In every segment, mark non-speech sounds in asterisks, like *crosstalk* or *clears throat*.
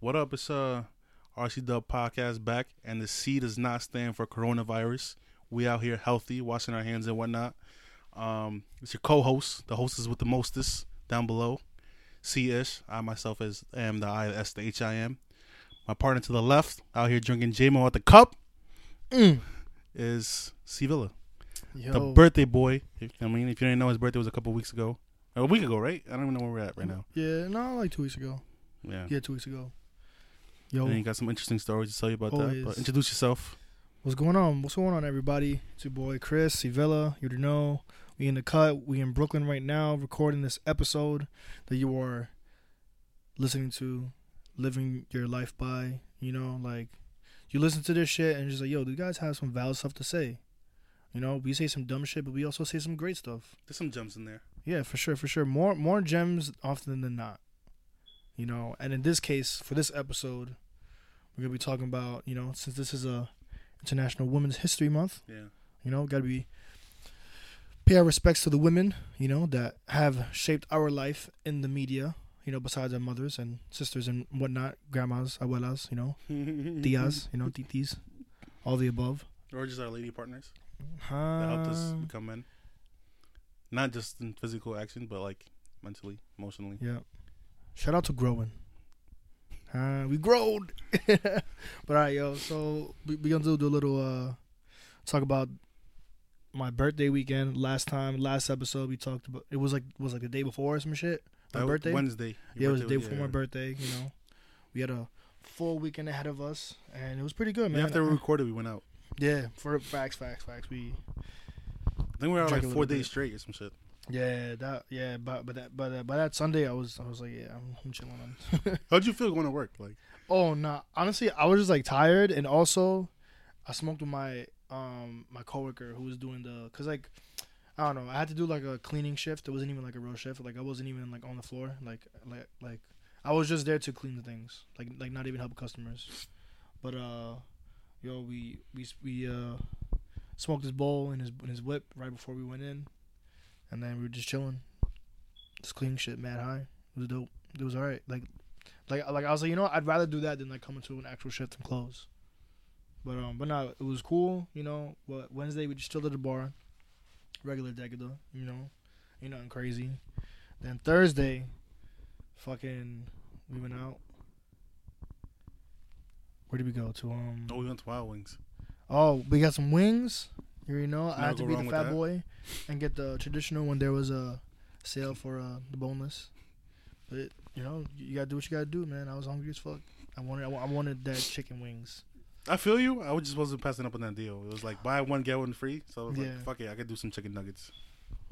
What up? It's uh RC Dub Podcast back, and the C does not stand for coronavirus. We out here healthy, washing our hands and whatnot. Um, it's your co-host, the host is with the mostest down below. C ish. I myself is am the I S the H I am. My partner to the left, out here drinking JMO at the cup, is C Villa, Yo, the birthday boy. If, I mean, if you didn't know, his birthday was a couple weeks ago, a week ago, right? I don't even know where we're at right now. yeah, no, like two weeks ago. Yeah. Yeah, two weeks ago. Yo, And you got some interesting stories to tell you about that. But introduce yourself. what's going on? What's going on, everybody? It's your boy Chris Sevilla. You already know we in the cut. We in Brooklyn right now, recording this episode that you are listening to, living your life by. You know, like you listen to this shit and just like, yo, do these guys have some valid stuff to say. You know, we say some dumb shit, but we also say some great stuff. There's some gems in there. Yeah, for sure, for sure. More more gems often than not. You know, and in this case, for this episode, we're gonna be talking about, you know, since this is a International Women's History Month, Yeah. you know, gotta be pay our respects to the women, you know, that have shaped our life in the media, you know, besides our mothers and sisters and whatnot, grandmas, abuelas, you know, *laughs* tias, you know, titis, all the above. or just our lady partners that helped us Um, become men. Not just in physical action, but like mentally, emotionally. Yeah. Shout out to growing. Uh, we growed. *laughs* but all right, yo. So we we gonna do, do a little uh talk about my birthday weekend. Last time, last episode, we talked about it was like was like the day before or some shit. My That- birthday. Wednesday. yeah, it was the day before my birthday. You know, we had a full weekend ahead of us, and it was pretty good, Yeah, man. after we recorded, we went out. yeah, for facts, facts, facts. We I think we were out like four days bit. straight or some shit. Yeah that yeah, but but that but uh, by that Sunday, I was I was like yeah, I'm, I'm chilling on. *laughs* How'd you feel going to work? Like, Oh no! Honestly, I was just like tired, and also I smoked with my um my coworker who was doing the cause like I don't know I had to do like a cleaning shift. It wasn't even like a real shift. Like I wasn't even like on the floor. Like like like I was just there to clean the things. Like like not even help customers. But uh, yo, we we we uh smoked his bowl and his in his whip right before we went in, and then we were just chilling, just cleaning shit, mad high. It was dope. It was alright. Like like like I was like, you know, what? I'd rather do that than like come into an actual shift and close. But um, but no, it was cool. You know, what Wednesday we just chilled at the bar, regular degular. You know, ain't nothing crazy. Then Thursday, fucking, we went out. Where did we go to? Um, oh, we went to Wild Wings. oh, we got some wings. You know. I had to be the fat that. boy and get the traditional when there was a sale for uh, the boneless. But you know, you gotta do what you gotta do, man. I was hungry as fuck. I wanted, I wanted that chicken wings. I feel you. I was just wasn't passing up on that deal. It was like buy one get one free. So I was Yeah. like, fuck it, I could do some chicken nuggets.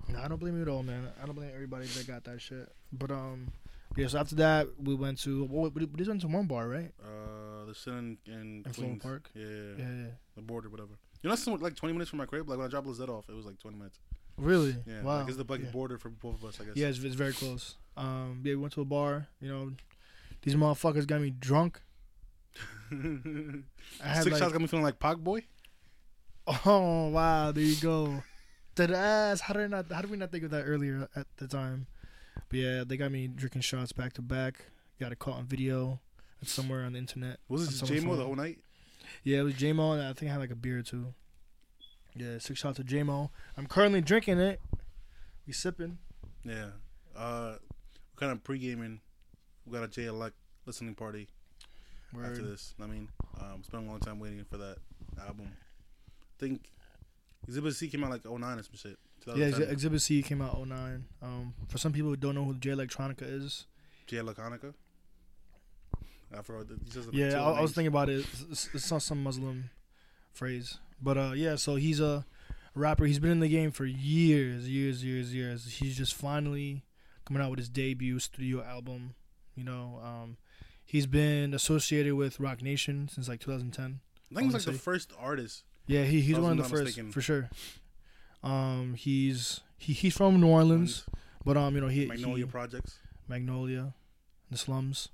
No, I don't blame you at all, man. I don't blame everybody that got that shit. But um, yeah. So after that, we went to well, we just went to one bar, right? Uh, the shit in, in, In. Park? Yeah, Yeah. yeah. the border, whatever. You know, that's like 20 minutes from my crib. Like when I dropped Lizette off, it was like 20 minutes. Really? Yeah, Wow. like it's the like yeah. border for both of us, I guess. Yeah, it's, it's very close. Um, yeah, we went to a bar. You know, these motherfuckers got me drunk. *laughs* I had Six like, shots got me feeling like Pac boy. Oh wow, there you go. That ass. How did I not? How did we not think of that earlier at the time? But yeah, they got me drinking shots back to back. Got it caught on video. It's somewhere on the internet. Was it just someone's J-Mo the phone. whole night? Yeah, it was J-Mo, and I think I had like a beer or two. Yeah, six shots of J-Mo. I'm currently drinking it. We sipping. Yeah. Uh, we're kind of pre-gaming. We got a Jay Elect listening party after this. I mean, um, spent a long time waiting for that album. I think Exhibit C came out like 09 or some shit. Yeah, Ex- Exhibit C came out 09. Um, for some people who don't know who Jay Electronica is, Jay Electronica. I forgot. The, he says yeah, I, I was thinking about it. It's, not some Muslim phrase, but uh, yeah. So he's a rapper. He's been in the game for years, years, years, years. He's just finally coming out with his debut studio album. You know, um, he's been associated with Roc Nation since like 2010. I think he's like honestly. the first artist. Yeah, he, he's one of the first mistaken. for sure. Um, he's he, he's from New Orleans, but um, you know he Magnolia he, Projects. Magnolia, the slums.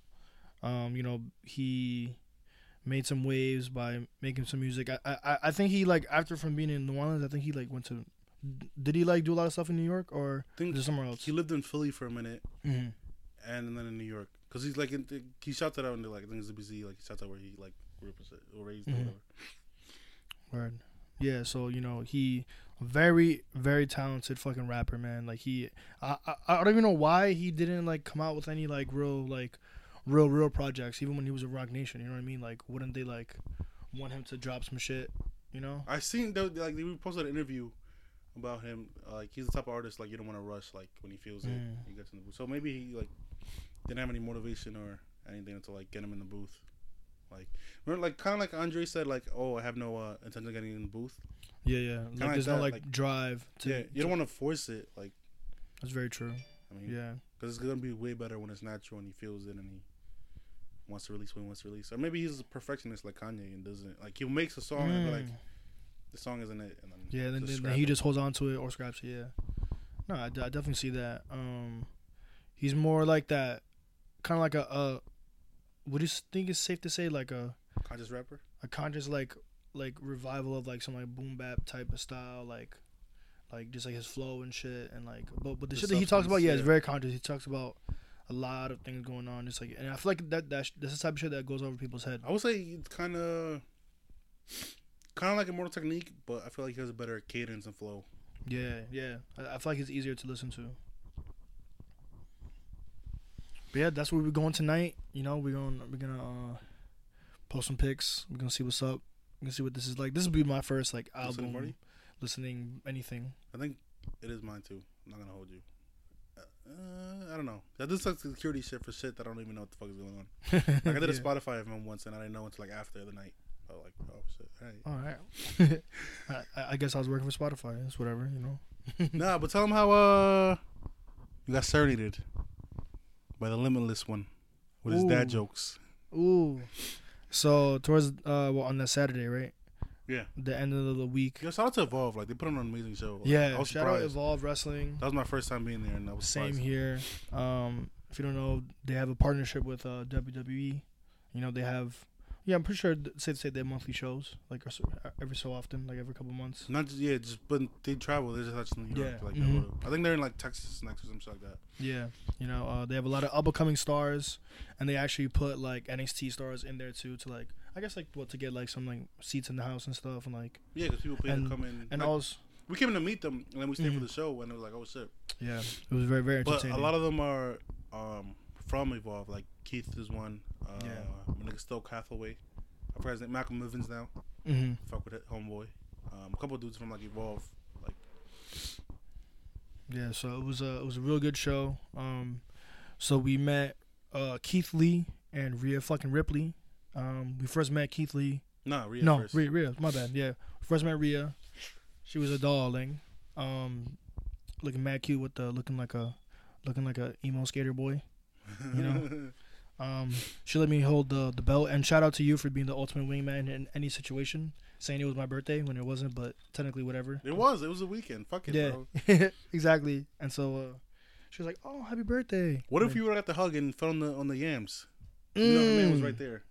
Um, you know, he made some waves by making some music. I, I I think he like after from being in New Orleans, I think he like went to. Did he like do a lot of stuff in New York or I think somewhere else? he lived in Philly for a minute, hmm and then in New York because he's like in, he shouts that out in the, like I think it's BZ like he shouts out where he like represent or raised or Mhm. whatever. Word. Yeah, so you know he very very talented fucking rapper man. Like he, I, I I don't even know why he didn't like come out with any like real like real real projects even when he was a Roc Nation. You know what I mean? Like wouldn't they like want him to drop some shit? You know? I seen that like they posted an interview about him. Uh, like he's the type of artist like you don't want to rush like when he feels it. Mm. He gets in the booth. So maybe he like didn't have any motivation or anything to like get him in the booth. Like remember, like kind of like Andre said, like oh I have no uh, intention of getting in the booth. Yeah, yeah. Like like there's no like, like- drive. To, yeah, you don't want to force it. Like That's very true. I mean, Yeah. because it's gonna be way better when it's natural and he feels it and he wants to release when he wants to release. Or maybe he's a perfectionist like Kanye and doesn't like he makes a song and be like Mm. the song isn't it and then Yeah, then, just then he it. just holds on to it or scraps it. Yeah. No, I definitely see that. Um, he's more like that, kind of like a. a what do you think is safe to say? Like a conscious rapper. a conscious like like revival of like some like boom bap type of style, like like just like his flow and shit, and like but but the, The shit that he talks about, yeah, substance, it's very conscious. He talks about a lot of things going on, It's like and I feel like that that that's the type of shit that goes over people's head. I would say it's kind of kind of like Immortal Technique, but I feel like he has a better cadence and flow. Yeah, yeah. I, I feel like it's easier to listen to. But yeah, that's where we're going tonight. You know, we're going we're gonna uh, post some pics. We're gonna see what's up. We're gonna see what this is like. This will be my first like album party? listening anything. I think it is mine too. I'm not gonna hold you. Uh, I don't know. I do some security shit for shit that I don't even know what the fuck is going on. *laughs* Like I did a Yeah. Spotify event once and I didn't know until like after the night. I was like, oh shit, all right. All right. *laughs* I, I- guess I was working for Spotify. It's whatever, you know. *laughs* nah, but tell them how uh you got serenaded by the Limitless one with his dad jokes. Ooh. So towards uh well on that Saturday, right? Yeah. The end of the week. Yo, shout out to Evolve. Like they put on an amazing show. Like, I Yeah. was Shout out. Evolve Wrestling. That was my first time being there, and I was Same surprised. here. Um, if you don't know, they have a partnership with uh, WWE. You know, they have. Yeah, I'm pretty sure. Safe say they have monthly shows, like every so often, like every couple months. Not just yeah, just but they travel. They're just actually in New York. Yeah. Like Mhm. to- I think they're in like Texas next or something like that. Yeah, you know, uh, they have a lot of up and coming stars, and they actually put like NXT stars in there too to like, I guess like what to get like some like seats in the house and stuff, and like Yeah, because people And- come in. and like, also we came in to meet them, and then we stayed Mhm. for the show, and it was like, oh shit. yeah, it was very very But a lot of them are um, from Evolve. Like Keith is one. Uh, Yeah. My nigga Stoke Hathaway. His name. Malcolm Bivens now. hmm Fuck with it, homeboy. Um, a couple dudes from like Evolve. Like Yeah, so it was a it was a real good show. Um, so we met uh Keith Lee and Rhea fucking Ripley. Um, we first met Keith Lee. nah, Rhea no, first. Rhea, Rhea, my bad. Yeah, first met Rhea. She was a darling. Um, looking mad cute with the looking like a looking like a emo skater boy. you know? *laughs* Um, she let me hold the the belt. And shout out to you for being the ultimate wingman in any situation. Saying it was my birthday when it wasn't, but technically whatever. it was. It was a weekend. Fuck it, Yeah, bro. *laughs* exactly. And so uh, she was like, "Oh, happy birthday!" What if Like, you were at the hug and fell on the on the yams? You know, her man was mm, right there.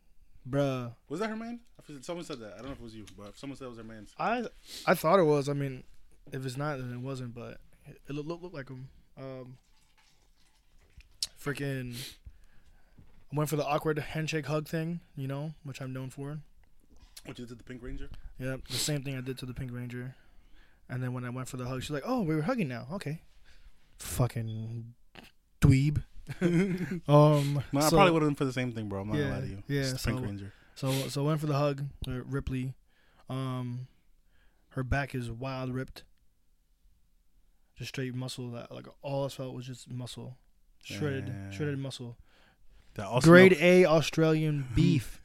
bruh. Was that her man? I feel- Someone said that. I don't know if it was you, but someone said it was her man's. I I thought it was. I mean, if it's not, then it wasn't. But it looked look, look like him. Um, freaking. Went for the awkward handshake hug thing, you know, which I'm known for. What you did to the Pink Ranger? Yeah, the same thing I did to the Pink Ranger. And then when I went for the hug, she's like, "Oh, we were hugging now. Okay." Fucking dweeb. *laughs* um, No, I so- probably would have been for the same thing, bro. I'm not Yeah, gonna lie to you. yeah, It's the Pink so- Ranger. So so I went for the hug, Ripley. Um, her back is wild ripped. Just straight muscle. That like all I felt was just muscle, shredded, Yeah. shredded muscle. That Aussie Grade milk. A Australian *laughs* beef.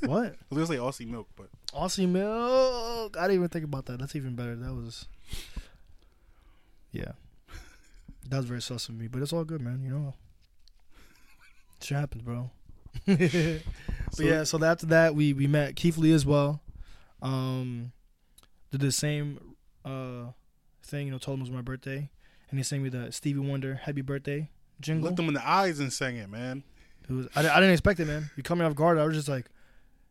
what? I was gonna say Aussie milk, but Aussie milk. I didn't even think about that. That's even better. That was, yeah, that was very sus of me. But it's all good, man. You know, shit happens, bro. *laughs* but So- yeah, so after that, we we met Keith Lee as well. Um, did the same uh thing. You know, told him it was my birthday, and he sang me the Stevie Wonder "Happy Birthday" jingle. looked him in the eyes and sang it, man. It was, I, I didn't expect it, man. You caught me off guard. I was just like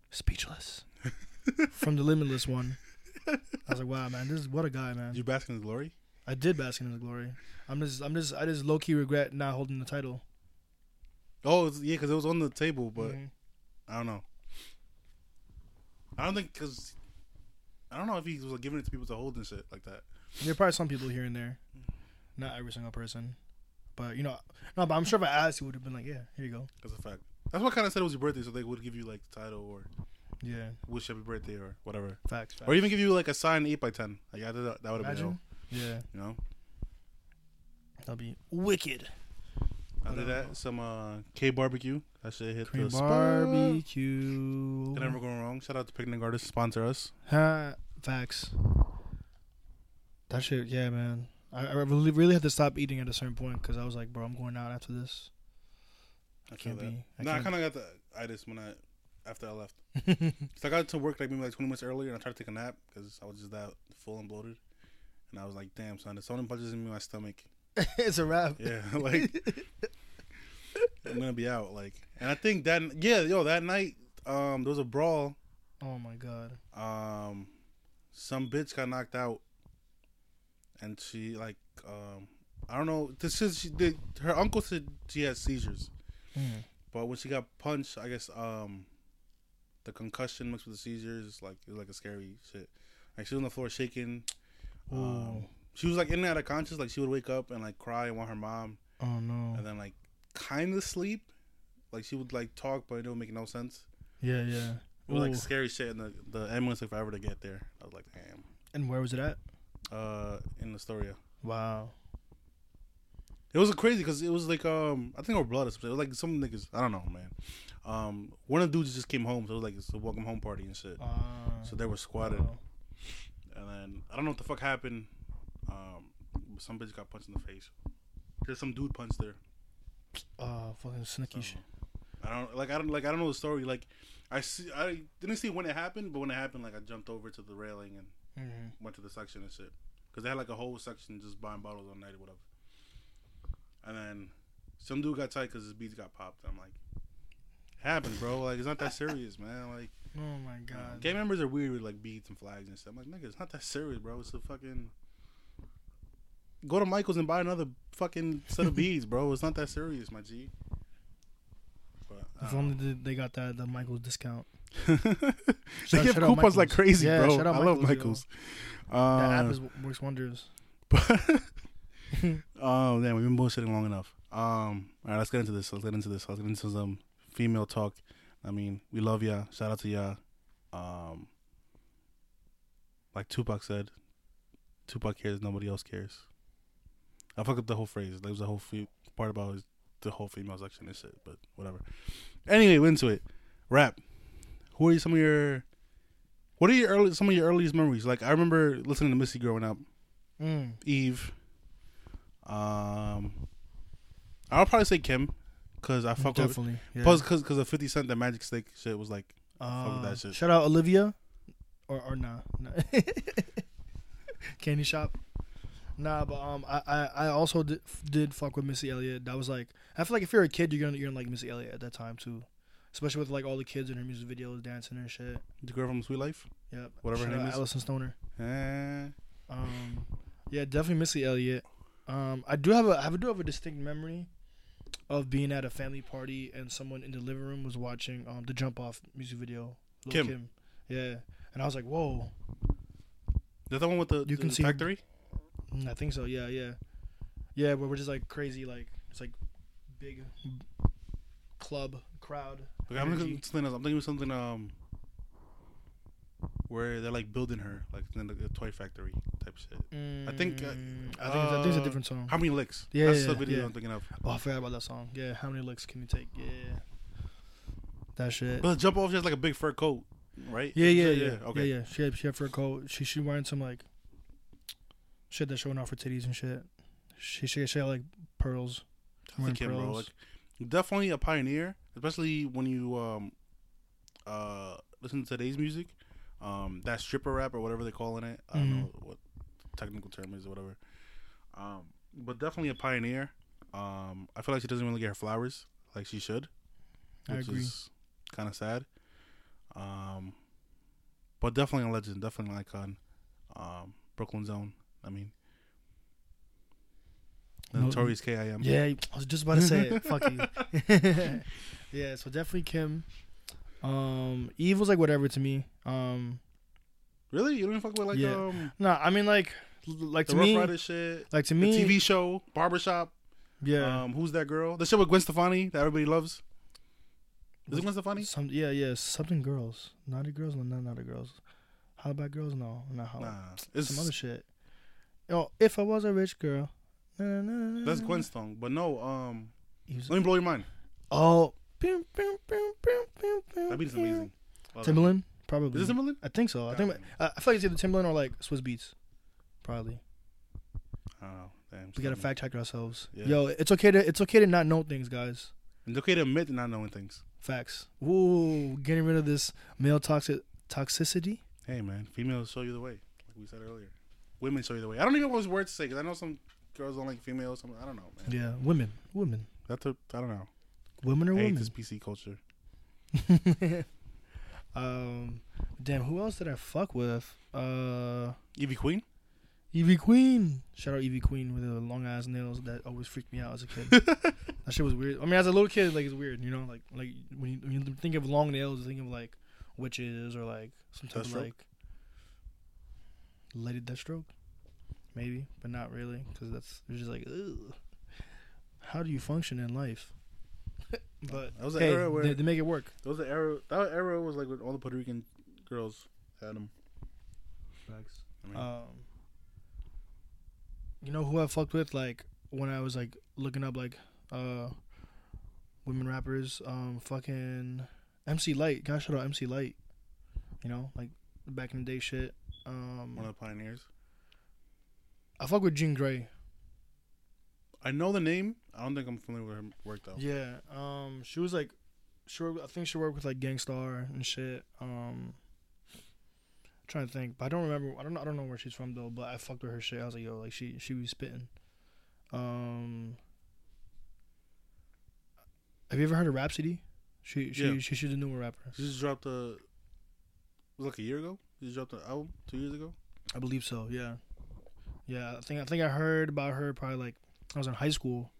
speechless *laughs* from the Limitless one. I was like, wow, man, this is what a guy, man. you bask in his glory? I did bask in his glory. I'm just, I'm just, I just low key regret not holding the title. Oh, it's, yeah, because it was on the table, but Mhm. I don't know. I don't think because I don't know if he was like, giving it to people to hold and shit like that. There are probably some people here and there, not every single person, but you know, no. But I'm sure if I asked, he would have been like, "Yeah, here you go." That's a fact. That's what kind of said it was your birthday, so they would give you like the title or Yeah, wish happy birthday or whatever, facts. facts. or even give you like a signed eight by ten. Like I that, that would have been dope, Yeah, you know. that'd be wicked. After that, some uh, K barbecue. That shit hit Cream the spot. barbecue. Can never go wrong. Shout out to Picnic Artists sponsor us. Ha, facts. That shit, yeah, man. I, I really, really had to stop eating at a certain point because I was like, bro, I'm going out after this. I feel Can't that. be. I no, I can't- kind of got the itis when I after I left. *laughs* So I got to work like maybe like 20 minutes earlier, and I tried to take a nap because I was just that full and bloated. And I was like, "Damn, son, if someone punches me in my stomach, *laughs* it's a wrap. yeah, *laughs* like I'm gonna be out." Like, and I think that yeah, yo, that night, um, there was a brawl. Oh my god. Um, some bitch got knocked out, and she like, um, I don't know. This is she did. Her uncle said she had seizures. Mm. But when she got punched, I guess um, the concussion mixed with the seizures, like it was like a scary shit. Like she was on the floor shaking. Um, she was like in and out of conscious. Like she would wake up and like cry and want her mom, Oh no. and then like kind of sleep. Like she would like talk, but it would make no sense. Yeah, yeah. It was like scary shit, and the the ambulance took forever to get there. I was like, damn. And where was it at? Uh, in Astoria. Wow. It was crazy because it was like um I think it was blood or something. It was like some niggas I don't know man. Um, one of the dudes just came home, so it was like it's a welcome home party and shit. Uh, So they were squatted, wow. and then I don't know what the fuck happened. Um, some bitch got punched in the face. There's some dude punched her. Uh, fucking sneaky So, shit. I don't like I don't like I don't know the story. Like I see I didn't see when it happened, but when it happened, like I jumped over to the railing and Mm-hmm. went to the section and shit because they had like a whole section just buying bottles all night or whatever. And then some dude got tight because his beads got popped. I'm like, happened, bro. Like it's not that serious, man. Like Oh my god. gay members are weird with like beads and flags and stuff. I'm like, nigga, it's not that serious, bro. It's a fucking go to Michaels and buy another fucking set of *laughs* beads, bro. It's not that serious, my G. But don't only they- they got that the Michael's discount. *laughs* they give coupons like crazy, Yeah, bro. I love Michaels, yo. Michaels. that app Uh, is, works wonders. *laughs* oh man, we've been bullshitting long enough. Um, all right, let's get into this. Let's get into this. Let's get into some female talk. I mean, we love ya. Shout out to ya. Um, like Tupac said, Tupac cares, nobody else cares. I fuck up the whole phrase. There was a whole fe- part about the whole female section and shit, but whatever. Anyway, we're into it. Rap. Who are some of your? What are your early some of your earliest memories? Like I remember listening to Missy growing up. Mm. Eve. Um, I'll probably say Kim, cause I fuck with. Definitely. Yeah. Plus, cause, cause of Fifty Cent, the Magic Stick shit was like, with Uh, that shit. Shout out Olivia, or or nah, nah. *laughs* Candy shop. Nah, but um, I I, I also did, did fuck with Missy Elliott. That was like I feel like if you're a kid, you're gonna you're gonna like Missy Elliott at that time too, especially with like all the kids in her music videos dancing and shit. the girl from Suite Life. Yep. Whatever her name is. Alyson Stoner. Eh, Um, yeah, definitely Missy Elliott. Um, I do have a I do have a distinct memory of being at a family party and someone in the living room was watching um the Jump Off music video. Lil Kim. Yeah, and I was like, whoa. is that the one with the, You can the see- factory? Mm, I think so. Yeah, yeah, yeah. But we're just like crazy, like it's like big club crowd. Okay, I'm thinking something else. I'm thinking of something um, where they're like building her, like in the, toy factory type shit. I think, uh, Mm, I think, it's, I think it's a uh, different song. How many licks? Yeah, that's yeah, the video yeah. I'm thinking of. oh, I forgot about that song. Yeah, how many licks can you take? Yeah, that shit. But jump off, she has like a big fur coat, right? Yeah, yeah, So, yeah, Okay. yeah, yeah. She had, she had fur coat. She she wearing some like shit that's showing off her titties and shit. She she, she had like pearls. That's the Wearing kid, bro. Like, definitely a pioneer, especially when you um uh listen to today's music. Um, that stripper rap or whatever they're calling it. I don't Mhm. know what technical term is or whatever. Um, but definitely a pioneer. Um, I feel like she doesn't really get her flowers like she should, I which agree. is kind of sad. Um, but definitely a legend, definitely an icon. Um, Brooklyn Zone. I mean, No- Notorious K.I.M. Yeah, I was just about to say it. Fuck you. *laughs* *laughs* yeah, so definitely Kim. Um, Eve was like whatever to me. Um, Really? You don't even fuck with like Yeah. um no, I mean like, like the to Rough me, Rider shit, like to the me, TV show, Barbershop. yeah, Um, who's that girl? The show with Gwen Stefani that everybody loves. Is it Gwen Stefani? some yeah, yeah, something girls, naughty girls, no, not naughty girls. How about girls? No, not how. Nah, it's Some other shit. Oh, if I was a rich girl. That's. Gwen's song. But no, um, was- let me blow your mind. Oh, That beat is amazing. Love it. Timbaland, probably. Is it Timbaland? I think so. I think Damn. I I feel like it's either Timbaland or like Swizz Beatz. Probably. Oh, damn. We gotta fact check ourselves. Yeah. Yo, it's okay to it's okay to not know things, guys. It's okay to admit to not knowing things. Facts. Ooh, getting rid of this male toxic toxicity. Hey, man, females show you the way, like we said earlier. Women show you the way. I don't even know what words to say because I know some girls don't like females. I don't know, man. Yeah, women, women, That's a, I don't know. women are I hate women. this PC culture. *laughs* um, damn, who else did I fuck with? Uh, Ivy Queen. Ivy Queen. Shout out Ivy Queen with the long ass nails that always freaked me out as a kid. *laughs* that shit was weird. I mean, as a little kid, like it's weird, you know, like like when you, when you think of long nails, you think of like witches or like some type of like Lady Deathstrike, maybe, but not really, because that's it's just like, ugh. how do you function in life? *laughs* but That was an hey, era where they, they make it work. That was the era. That era was like when all the Puerto Rican girls had them. I mean, Um, you know who I fucked with like when I was like looking up like uh women rappers, um fucking MC Lyte. Gosh, shout out MC Lyte. You know, like back in the day shit. Um one of the pioneers. I fuck with Jean Grae. I know the name. I don't think I'm familiar with her work though. Yeah. Um she was like she worked, I think she worked with like Gang Starr and shit. Um trying to think, but I don't remember. I don't. know I don't know where she's from though. But I fucked with her shit. I was like, yo, like she she was spitting. Um, have you ever heard of Rapsody? She she Yeah. she she's a newer rapper. She just dropped a. It was like a year ago. She just dropped an album two years ago. I believe so. Yeah, yeah. I think I think I heard about her probably like I was in high school,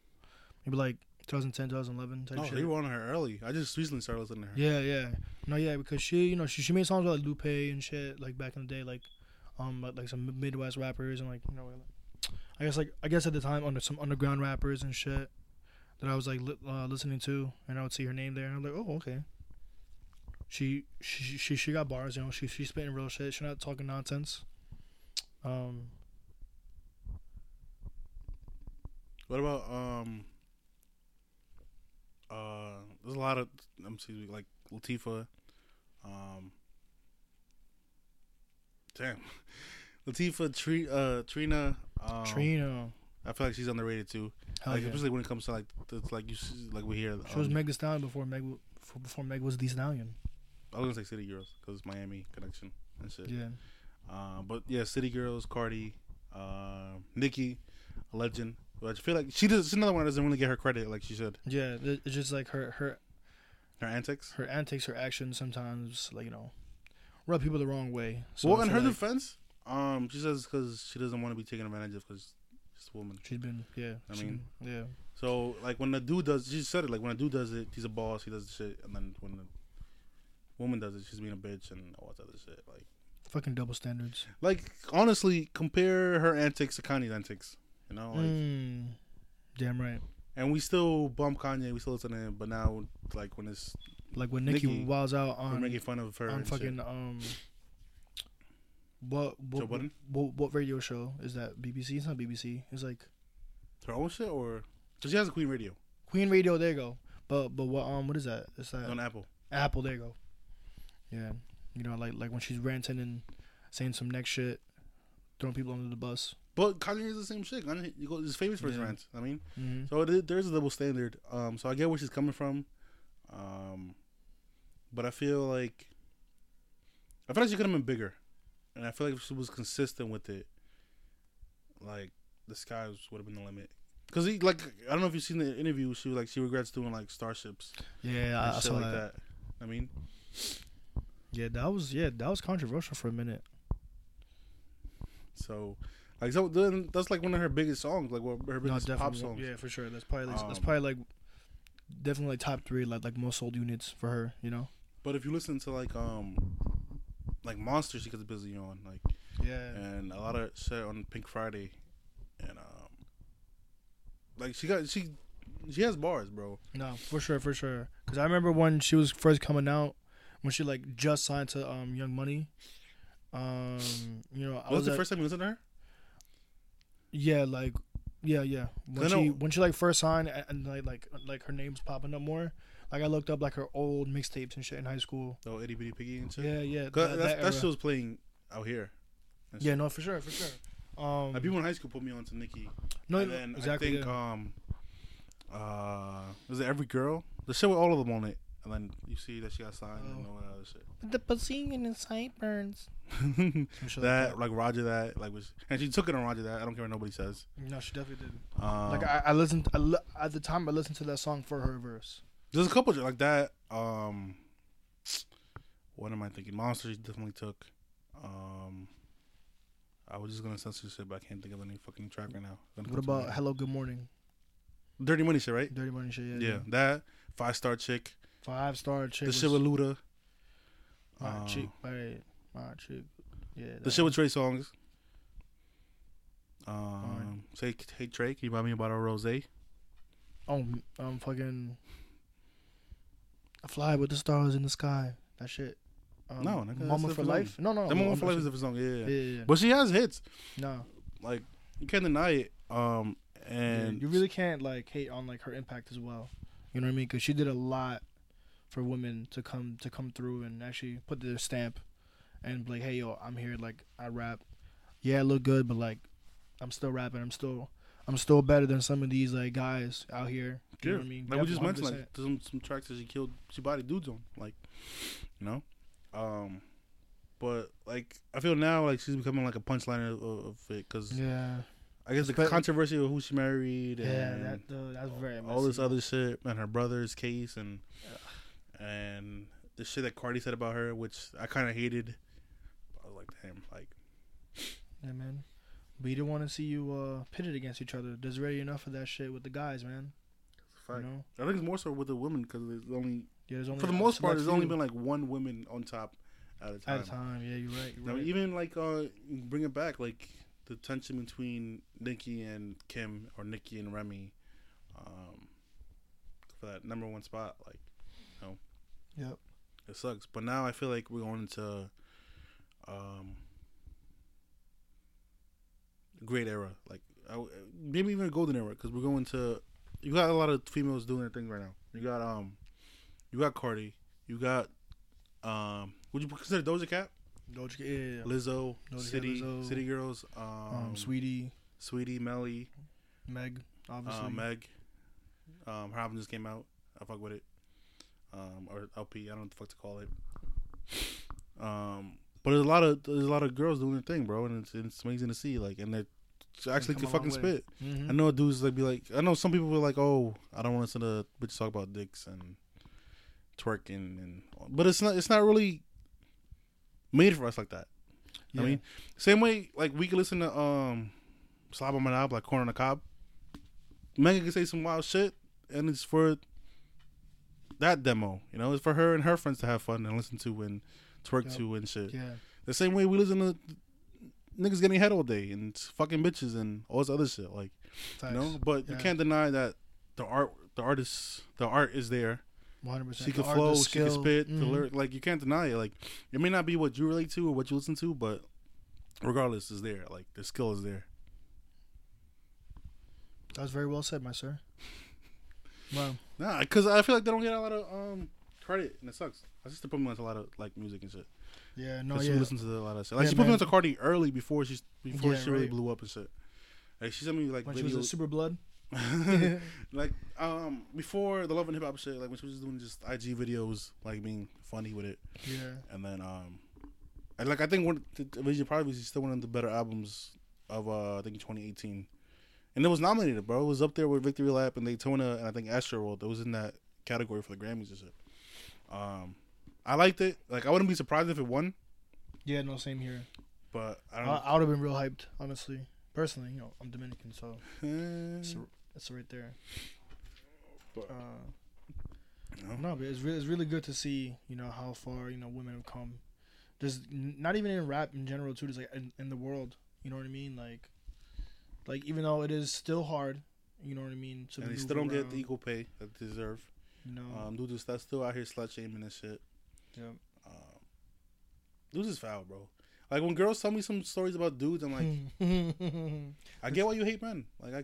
maybe like 2010, 2011 type Oh, shit. they were on her early. I just recently started listening to her. Yeah, yeah. No, yeah, because she, you know, she she made songs with like Lupe and shit, like back in the day, like, um, like some Midwest rappers and like, you know, like, I guess like I guess at the time under some underground rappers and shit that I was like li- uh, listening to, and I would see her name there, and I'm like, oh, okay. She she she she got bars, you know. She she's spitting real shit. She's not talking nonsense. Um, What about um? Uh, there's a lot of excuse me, like Latifah. Um. Damn, *laughs* Latifah, Tri- uh, Trina. Um, Trina, I feel like she's underrated too. hell like yeah. especially when it comes to like the, like you see, like we hear. She was um, Meg Thee Stallion before Meg before, Meg was the Stallion. I was gonna say City Girls because it's Miami connection and shit. Yeah. Uh, but yeah, City Girls, Cardi, uh, Nicki, a legend. But I feel like she does. She's another one that doesn't really get her credit like she should. Yeah, it's just like her her Her antics. her antics, her actions sometimes, like you know, rub people the wrong way. So well, in her like defense, um, she says because she doesn't want to be taken advantage of because she's a woman. she's been, yeah. I mean- yeah, So like when the dude does, she said it like when a dude does it, he's a boss. He does the shit, and then when the woman does it, she's being a bitch and all that other shit. Like, fucking double standards. like honestly, compare her antics to Kanye's antics. You know, like, Mm, damn right. and we still bump Kanye, we still listen to him, but now like when it's Like when Nicki, Nicki, wilds out we're on making fun of her on fucking shit. um. What Joe what, what what radio show is that? BBC? It's not BBC. It's like her own shit or so she has a Queen Radio Queen Radio. There you go. But but what um what is that? It's that on Apple. Apple. There you go. Yeah, you know like like when she's ranting and saying some next shit, throwing people under the bus. But Kanye is the same shit. Kanye he's famous for his Yeah. rants. I mean, Mm-hmm. so it is, there's a double standard. Um, so I get where she's coming from. Um, but I feel like I feel like she could have been bigger, and I feel like if she was consistent with it, like the skies would have been the limit. Cause he like I don't know if you've seen the interview. She was like she regrets doing like starships Yeah, I, I saw like that. that. I mean, Yeah, that was yeah, that was controversial for a minute. so Like so, then that's like one of her biggest songs, like her No, biggest pop songs. Yeah, for sure. That's probably like, that's Um, probably like definitely like top three, like like most sold units for her. You know. But if you listen to like um like Monster, she gets busy on like Yeah. and a lot of shit on Pink Friday, and um like she got she she has bars, bro. No, for sure, for sure. Because I remember when she was first coming out, when she like just signed to um Young Money. Um, you know, I Was was the at- first time you listened to her? Yeah, like, yeah, yeah. When she when she like first signed and, and like like like her name's popping up more. Like I looked up like her old mixtapes and shit in high school. Oh, Itty Bitty Piggy and shit. Yeah, yeah. That, that's, that that shit was playing out here. and Yeah, no, for sure, for sure. Um, Like people in high school put me on to Nicki. no, and then exactly. I think yeah. um uh was it Every Girl? The shit with all of them on it. And then you see that she got signed and Oh. all that other shit. But the pussy and the sideburns. *laughs* Some shit that like like Roger that like was and she took it on Roger that. I don't care what nobody says. No, she definitely did. Um, Like I, I listened I li- at the time. I listened to that song for her verse. There's a couple like that. Um, what am I thinking? Monster she definitely took. Um, I was just gonna censor shit, but I can't think of any fucking track right now. What about. Hello Good Morning? Dirty Money shit? Right? Dirty Money shit. Yeah, Yeah, yeah. that five star chick. Five star chick. the shit with Luda. my uh, chick. My, my chick. Yeah. The shit with. Trey Songz. Um, say hey Trey, can you buy me a bottle of rose? Oh, um, fucking. I fly with the stars in the sky. That shit. Um, No, nigga, Moment for life. No, no. That moment for life is a different song. Yeah, yeah. Yeah, yeah, yeah. but she has hits. No, Like you can't deny it. Um, Yeah, and you really can't like hate on like her impact as well. You know what I mean? Because she did a lot for women to come to come through and actually put their stamp and be like, hey yo, I'm here. Like I rap. Yeah, I look good, but like I'm still rapping. I'm still I'm still better than some of these like guys out here. You know what I mean? Like we just mentioned, 100%. like some, some tracks that she killed, she body dudes on, like, you know, um, but like I feel now like she's becoming like a punchline of, of it because yeah, I guess the But- controversy of who she married yeah, and that uh, that's very all this other shit and her brother's case and and the shit that Cardi said about her, which I kind of hated. I was like, damn, like Yeah, man. But you don't want to see you uh, pitted against each other. There's already enough of that shit with the guys, man. You know? I think it's more so with the women because there's only Yeah, there's only for the most part select there's only been like one woman on top at a time. at a time. Yeah, you're right. You're Now, right. even like uh, bring it back, like the tension between Nicki and Kim or Nicki and Remy, um, for that number one spot. Like Yep. it sucks, but now I feel like we're going into um, great era, like I, maybe even a golden era, because we're going to. You got a lot of females doing their thing right now. You got um, you got Cardi, you got um, would you consider Doja Cat? Doja Cat, yeah, yeah. Lizzo, Doja Cat, City, Lizzo. City Girls, um, Um, Saweetie, Saweetie, Melly, Meg, obviously. uh, Meg. Um, her album just came out. I fuck with it. Um, or LP. I don't know what the fuck to call it. Um, but there's a lot of there's a lot of girls doing their thing, bro, and it's, it's amazing to see. Like, and they actually can fucking spit. Mhm. I know dudes like be like, I know some people were like, oh, I don't want to listen to bitches talk about dicks and twerking and, but it's not it's not really made for us like that. Yeah. I mean, same way like we can listen to um Slob on my knob like corn on the cob. Megan can say some wild shit, and it's for that demo. You know, it's for her and her friends to have fun and listen to and twerk Yep. to and shit. yeah. The same way we listen to niggas getting head all day and fucking bitches and all this other shit. Like Facts. you know, but you can't deny that the art, the artist, the art is there. 100%. She can The flow, she can spit. The Mhm. lyric, like you can't deny it. Like it may not be what you relate to or what you listen to, but regardless, is there. Like the skill is there. That was very well said, my sir. Wow. Nah, because I feel like they don't get a lot of um credit, and it sucks. I used to put me onto a lot of like music and shit. Yeah, no, No, she yeah. listens to a lot of shit. Like Yeah, she put me man. onto Cardi early before she before Yeah, she really right. blew up and shit. Like she sent me like when she was videos, Super Blood. *laughs* like um before the love and hip hop shit. Like when she was doing just IG videos, like being funny with it. Yeah. and then um, and like I think one of Privacy is still one of the better albums of uh I think 2018, and it was nominated, bro. It was up there with Victory Lap and Daytona, and I think Astroworld. It was in that category for the Grammys and shit. Um, I liked it. Like I wouldn't be surprised if it won, Yeah, no, same here. but I I, don't. I would have been real hyped, honestly. Personally, you know, I'm Dominican, so it's, Eh, it's right there. but, Uh, no. no, but it's really, it's really good to see, you know, how far you know women have come. Just n- not even in rap in general too. Just like in, in the world, you know what I mean? Like, like even though it is still hard, you know what I mean. To and they still don't get the equal pay that they deserve. No, know, Um, dudes is that's still out here slut shaming and shit. yeah. Um, dudes is foul, bro. Like when girls tell me some stories about dudes, I'm like, *laughs* I get why you hate men. Like I,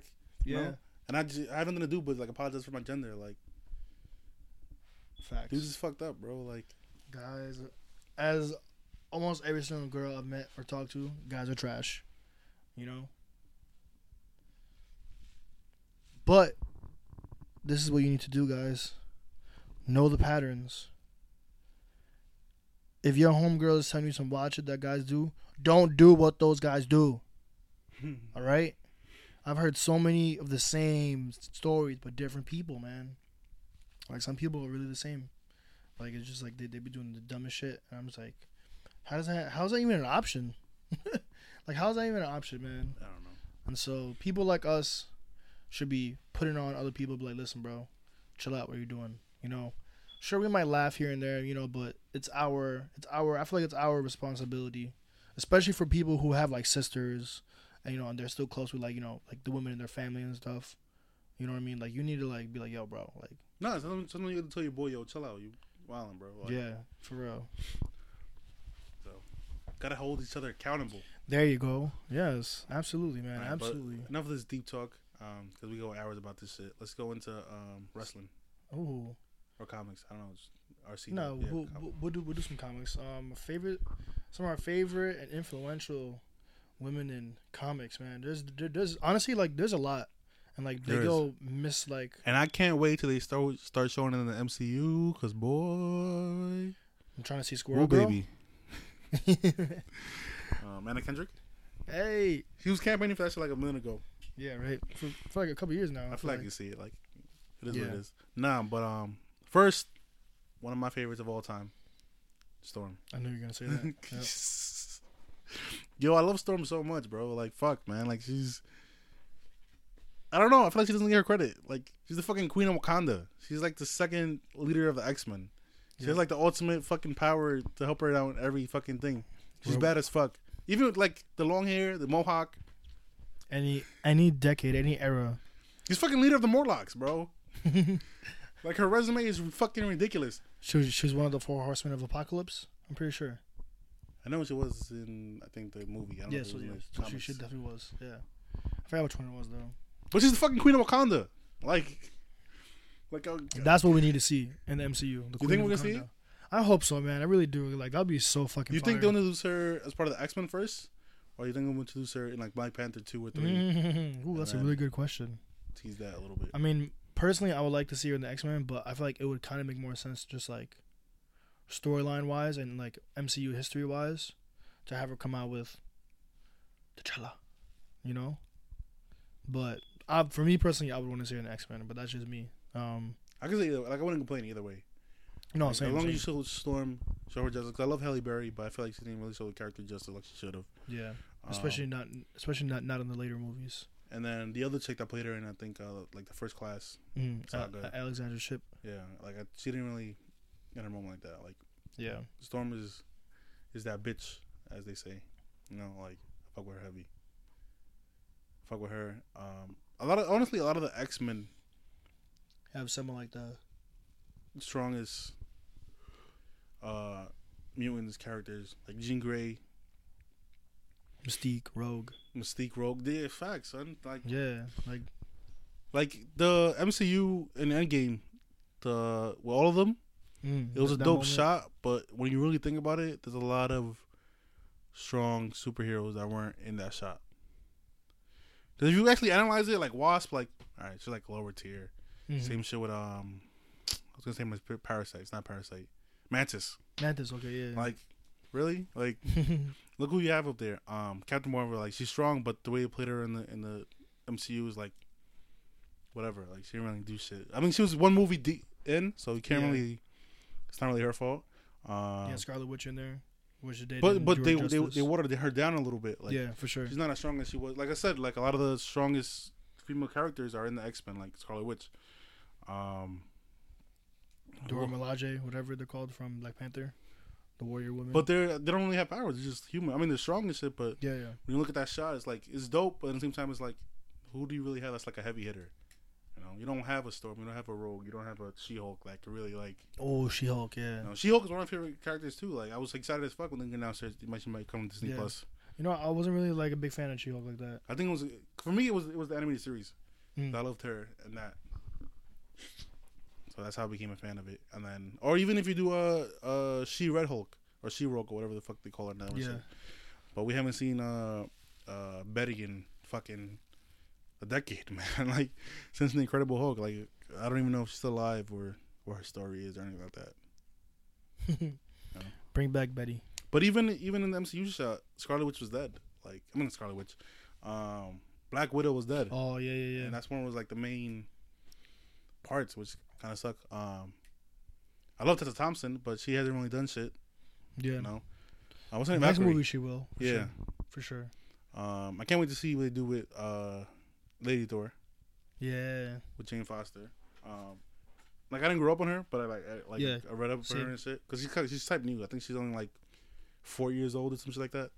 you yeah, know? and I, just, I haven't done to do but like apologize for my gender. Like facts. dudes is fucked up, bro. Like guys, as almost every single girl I've met or talked to, guys are trash. You know. But this is what you need to do, guys. Know the patterns. If your homegirl is telling you some wild shit that guys do, don't do what those guys do. *laughs* All right. I've heard so many of the same stories, but different people, man. Like some people are really the same. Like it's just like they they be doing the dumbest shit, and I'm just like, how does that? How's that even an option? *laughs* like how's that even an option, man? I don't know. And so people like us should be putting on other people. Be like, listen, bro, chill out. What you're doing? You know, sure we might laugh here and there, you know, but it's our it's our. I feel like it's our responsibility, especially for people who have like sisters, and you know, and they're still close with like you know like the women in their family and stuff. You know what I mean? Like you need to like be like, yo, bro, like No, sometimes, sometimes you gotta tell your boy, yo, chill out, you wildin', bro. Like, yeah, for real. So, gotta hold each other accountable. There you go. Yes, absolutely, man, Alright, but- absolutely. Enough of this deep talk, um, because we go hours about this shit. Let's go into um wrestling Ooh. or comics. I don't know. RC. No, yeah, we'll, we'll, we'll do we'll do some comics. Um, favorite, some of our favorite and influential women in comics. Man, there's there, there's honestly like there's a lot, and like they There is. go miss like And I can't wait till they start start showing it in the MCU, cause boy, I'm trying to see Squirrel Girl. baby, *laughs* um, Anna Kendrick. hey, she was campaigning for that shit like a minute ago. Yeah, right. For, for like a couple years now. I feel like you see it. Like it is what it Yeah. is. Nah, but um, first, one of my favorites of all time, Storm. I knew you were gonna say *laughs* that. Yep. *laughs* Yo, I love Storm so much, bro. Like, fuck, man. Like, she's. I don't know. I feel like she doesn't get her credit. Like, she's the fucking queen of Wakanda. She's like the second leader of the X Men. She Yeah. has like the ultimate fucking power to help her out in every fucking thing. She's bad as fuck. Even with, like the long hair, the mohawk. Any any decade, any era. He's fucking leader of the Morlocks, bro. *laughs* Like her resume is fucking ridiculous. She was, she was one of the four horsemen of apocalypse. I'm pretty sure. I know she was in I think the movie. I don't Yeah, know so was in yeah, so she, she definitely was. Yeah, I forgot which one it was though. But she's the fucking queen of Wakanda. Like, like uh, That's what we need to see in the MCU. The You Queen think we're gonna see I hope so, man. I really do. Like that'd be so fucking. you think fire. they'll introduce her as part of the X Men first, or you think they'll introduce her in like Black Panther two or 3 Mm-hmm. *laughs* Ooh, that's a really good question. Tease that a little bit. I mean, personally, I would like to see her in the X Men, but I feel like it would kind of make more sense, just like storyline wise and like MCU history wise, to have her come out with T'Challa, you know. But I, for me personally, I would want to see her in the X Men, but that's just me. Um, I can say either, like I wouldn't complain either way. No, Like, same. as long same. as you show Storm, show her justice. 'cause I love Halle Berry, but I feel like she didn't really show the character justice like she should have. yeah, Um, especially not, especially not not in the later movies. and then the other chick that played her in, I think, uh, like the first class. Mm, It's not uh, good. Alexandra Shipp. Yeah, like I, she didn't really get her moment like that. Like Yeah, Storm is is that bitch, as they say. You know, like fuck with her heavy. Fuck with her. Um, a lot of honestly, a lot of the X Men have someone like that. strongest uh mutants characters like Jean Grey, Mystique, Rogue. Mystique, Rogue. Yeah, facts, son. Like Yeah, like like the MCU in Endgame, the with all of them, mm, it was a dope moment. shot. But when you really think about it, there's a lot of strong superheroes that weren't in that shot. Because if you actually analyze it, like Wasp, like all right, she's like lower tier. Mhm. Same shit with um, I was gonna say my Parasite. It's not Parasite. Mantis. Mantis, okay, yeah. Like, really? Like, *laughs* look who you have up there. Um, Captain Marvel. Like, she's strong, but the way they played her in the in the MCU is like, whatever. Like, she didn't really do shit. I mean, she was one movie de- in, so you can't Yeah. really. It's not really her fault. Um, yeah, Scarlet Witch in there. which they but but they they they watered her down a little bit. Like yeah, for sure. she's not as strong as she was. Like I said, like a lot of the strongest female characters are in the X Men, like Scarlet Witch. Um, Dora Milaje, whatever they're called from Black Panther, the Warrior Woman. but they're they don't really have powers. They're just human. I mean, they're strong and shit. But yeah, yeah, when you look at that shot, it's like it's dope. But at the same time, it's like, who do you really have that's like a heavy hitter? You know, you don't have a Storm. You don't have a Rogue. You don't have a She Hulk. Like to really like. Oh, She Hulk, yeah. You know, She Hulk is one of my favorite characters too. Like I was excited as fuck when they announced her. She might, she might come to Disney Yeah. Plus. You know, I wasn't really like a big fan of She Hulk like that. I think it was for me. It was it was the animated series. Mm. I loved her and that. So that's how I became a fan of it. And then, or even if you do a uh, She Red Hulk or She Hulk or whatever the fuck they call her now. Yeah. But we haven't seen uh uh Betty in fucking a decade, *laughs* man. *laughs* like since the Incredible Hulk. Like I don't even know if she's still alive or what her story is or anything like that. *laughs* Bring back Betty. But even even in the MCU shot, Scarlet Witch was dead. Like I mean Scarlet Witch, um, Black Widow was dead. Oh yeah, yeah, yeah. and that's one was like the main parts, which kind of suck. Um, I love Tessa Thompson, but she hasn't really done shit. yeah. You know, I wasn't Next Valkyrie. movie she will. For Yeah. sure. for sure. Um, I can't wait to see what they do with uh, Lady Thor Yeah, with Jane Foster. Um, like I didn't grow up on her, but I like I, like Yeah. I read up for her and shit because she's kind of, she's type new. I think she's only like four years old or some shit like that.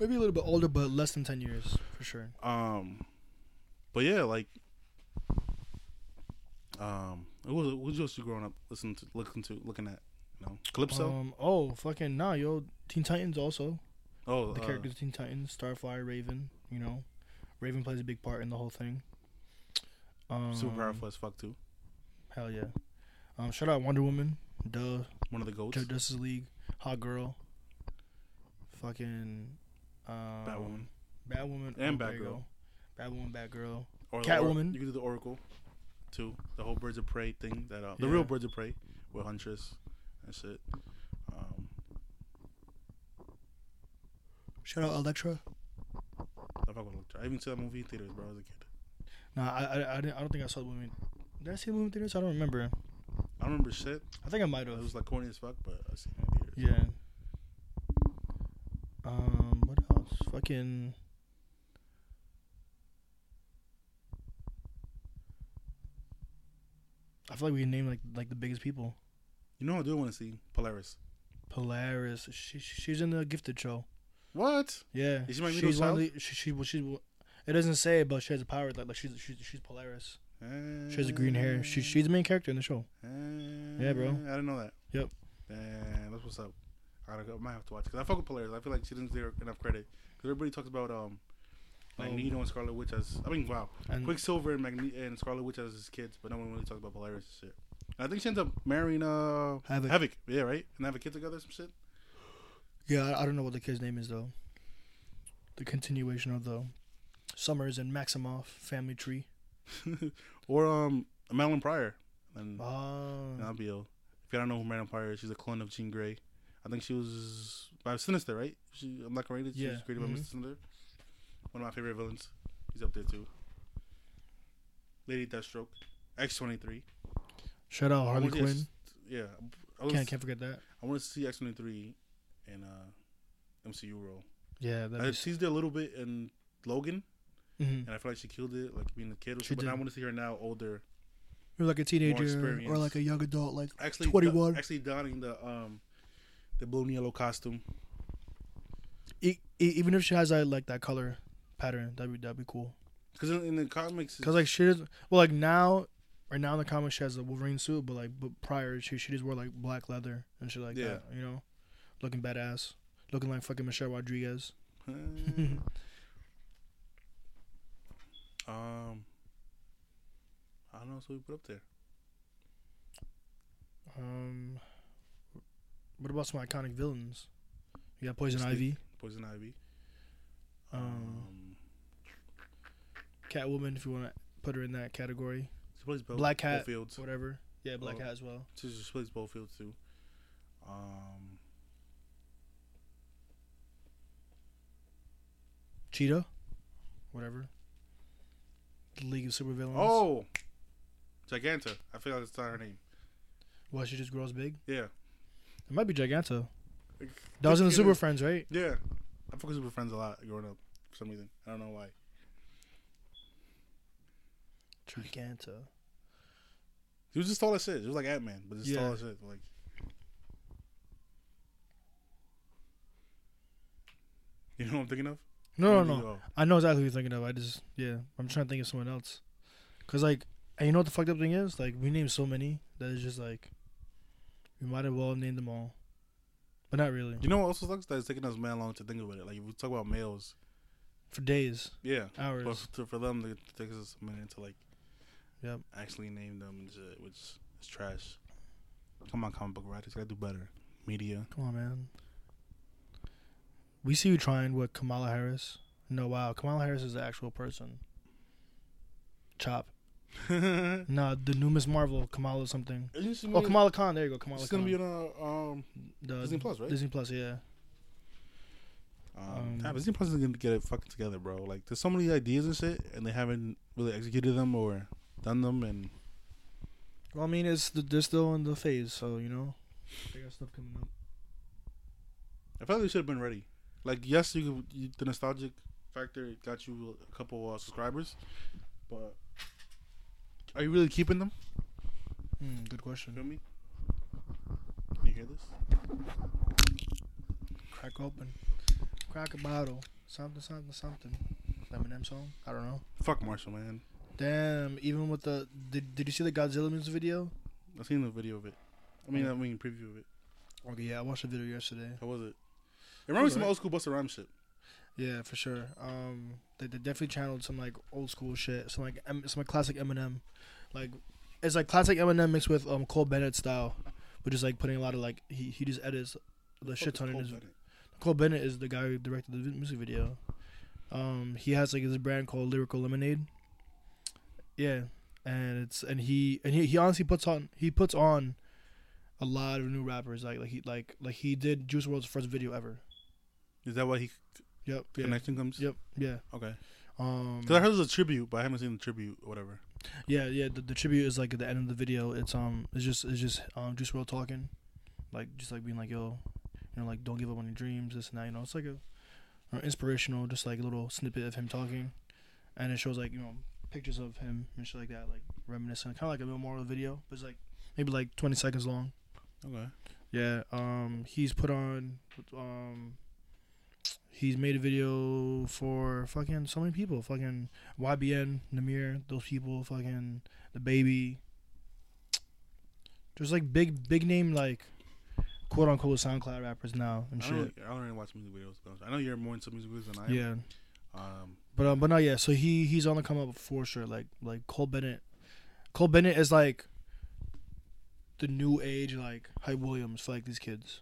maybe a little bit older, but less than ten years for sure. Um, but yeah, like, um, what was what else you growing up listening to, looking to, looking at? You know, Calypso. Um. Oh, fucking nah, yo. Teen Titans also. oh, The uh, characters Teen Titans, Starfire, Raven. You know, Raven plays a big part in the whole thing. Um, super powerful as fuck too. Hell yeah. Um. Shout out Wonder Woman. Duh. One of the goats. Justice League. Hot Girl. Fucking. Um, Batwoman. Batwoman. And oh, Batgirl. Batwoman, Batgirl. Or Catwoman. Or- you could do the Oracle, too. The whole Birds of Prey thing. That uh, the Yeah. real Birds of Prey with Huntress and shit. Um, Shout out Elektra. I fuck with Elektra. I even saw that movie in theaters, bro. As a kid. Nah, I, I, I, didn't, I don't think I saw the movie. Did I see the movie in theaters? I don't remember. I don't remember shit. I think I might have. It was like corny as fuck, but I seen it in theaters. Yeah. Um, what else? Fucking. I feel like we can name like like the biggest people. You know, I do want to see Polaris. Polaris. She she's in the Gifted show. What? Yeah. Is she my she's one of the, she, she well, she's it doesn't say it, but she has a power like like she's she's she's Polaris. She has a green hair. She she's the main character in the show. Yeah, bro. I didn't know that. Yep. Damn, that's what's up. I, gotta go, I might have to watch because I fuck with Polaris. I feel like she doesn't get enough credit because everybody talks about um Magneto and Scarlet Witch as I mean wow And Quicksilver and Magne- and Scarlet Witch as his kids, but no one really talks about Polaris and shit. And I think she ends up marrying uh Havoc. Yeah, right. And they have a kid together, some shit. yeah, I, I don't know what the kid's name is though. The continuation of the Summers and Maximoff family tree. *laughs* or um Madelyne Pryor and Oh. that'll be a, if you don't know who Madelyne Pryor is, she's a clone of Jean Grey. I think she was by Sinister, right? She, I'm not correct. She was Yeah. created by Mhm. Mr. Sinister. One of my favorite villains. He's up there too. Lady Deathstroke, X twenty three. Shout out Harley Quinn. Yeah, I was, Can't can't forget that. I want to see X twenty three in uh MCU role. Yeah, I that teased it a little bit in Logan, mm-hmm. and I feel like she killed it, like being a kid. Or She something, but did. I want to see her now older, You're like a teenager or like a young adult, like actually 21. actually donning the um the blue and yellow costume. e- e- even if she has that like that color pattern, that'd be that'd be cool. Because in, in the comics, Cause like she does, well like now, right now in the comics she has a Wolverine suit, but like but prior she she just wore like black leather and shit like Yeah. that, you know, looking badass, looking like fucking Michelle Rodriguez. *laughs* um, I don't know. what we put up there. Um, what about some iconic villains? You got Poison. Ivy, Poison Ivy. um, Um, Catwoman if you want to put her in that category, she plays both. Black. Both fields. whatever. Yeah, Black Oh. Cat as well. She just plays both fields too. Um, Cheetah, whatever. The League of Supervillains. oh, Giganta. I feel like it's not her name. Why she just grows big? Yeah, It might be Giganta. That was in the Super. Friends, right? Yeah, I fuck with Super Friends a lot growing up for some reason. I don't know why. Giganta. He was just tall as shit. He was like Ant Man, but just Yeah. tall as shit. Like, you know what I'm thinking of? No, no, no. I know exactly who you're thinking of. I just, yeah, I'm trying to think of someone else. Cause like, and you know what the fucked up thing is? Like, we named so many that it's just like, we might have well named them all, but not really. You know what also sucks? That it's taking us man long to think about it. Like if we talk about males, For days, yeah, hours. but to, for them it takes us a minute to like Yep. actually named them and which is trash. Come on, comic book writers, gotta do better. Media. Come on, man. We see you trying with Kamala Harris. No, wow, Kamala Harris is the actual person. Chop. *laughs* Nah, the new Miss Marvel, Kamala something. Oh, Kamala Khan. There you go, Kamala Khan. gonna be on a um Disney Plus, right? Disney Plus, yeah. Um, Um, Disney Plus is gonna get it fucking together, bro. Like, there's so many ideas and shit, and they haven't really executed them or done them. And Well, I mean, it's the, they're still in the phase, so you know, they got stuff coming up. I felt like they should have been ready. Like, yes, you, you the nostalgic factor got you a couple uh, subscribers, but are you really keeping them? Hmm, good question. feel me? Can you hear this? Crack open, crack a bottle, something, something, something. Eminem song? I don't know. Fuck Marshall, man. Damn, even with the did did you see the Godzilla music video? I seen the video of it. I mean, I mean preview of it. Okay, yeah, I watched the video yesterday. How was it? It reminds me some old school Busta Rhymes shit. Yeah, for sure. Um, they, they definitely channeled some like old school shit, some like em- some like classic Eminem, like it's like classic Eminem mixed with um Cole Bennett style, which is like putting a lot of like he he just edits the shit ton in his. Bennett. Cole Bennett is the guy who directed the music video. Um, he has like his brand called Lyrical Lemonade. Yeah, and it's and he and he, he honestly puts on he puts on a lot of new rappers like like he like like he did Juice WRLD's first video ever. Is that why he Yep. the Yeah. connection comes? Yep. Yeah. Okay. Um. Because I heard it was a tribute, but I haven't seen the tribute or whatever. Yeah, yeah. The, the tribute is like at the end of the video. It's um, it's just it's just um, Juice WRLD talking, like just like being like yo, you know, like don't give up on your dreams, this and that. You know, it's like a, uh, inspirational, just like a little snippet of him talking, and it shows like you know pictures of him and shit like that, like reminiscent, kind of like a memorial video. But it's like maybe like twenty seconds long. Okay. Yeah. Um, he's put on um. He's made a video for fucking so many people. Fucking YBN, Nahmir, those people, fucking the baby. There's like big, big name like quote unquote SoundCloud rappers now and I don't, shit. really, I don't really watch music videos. to be honest. I know you're more into music videos than I am. Yeah, Um, but um, but no, yeah. So he he's on the come up for sure. Like like Cole Bennett. Cole Bennett is like the new age like Hype Williams for like these kids.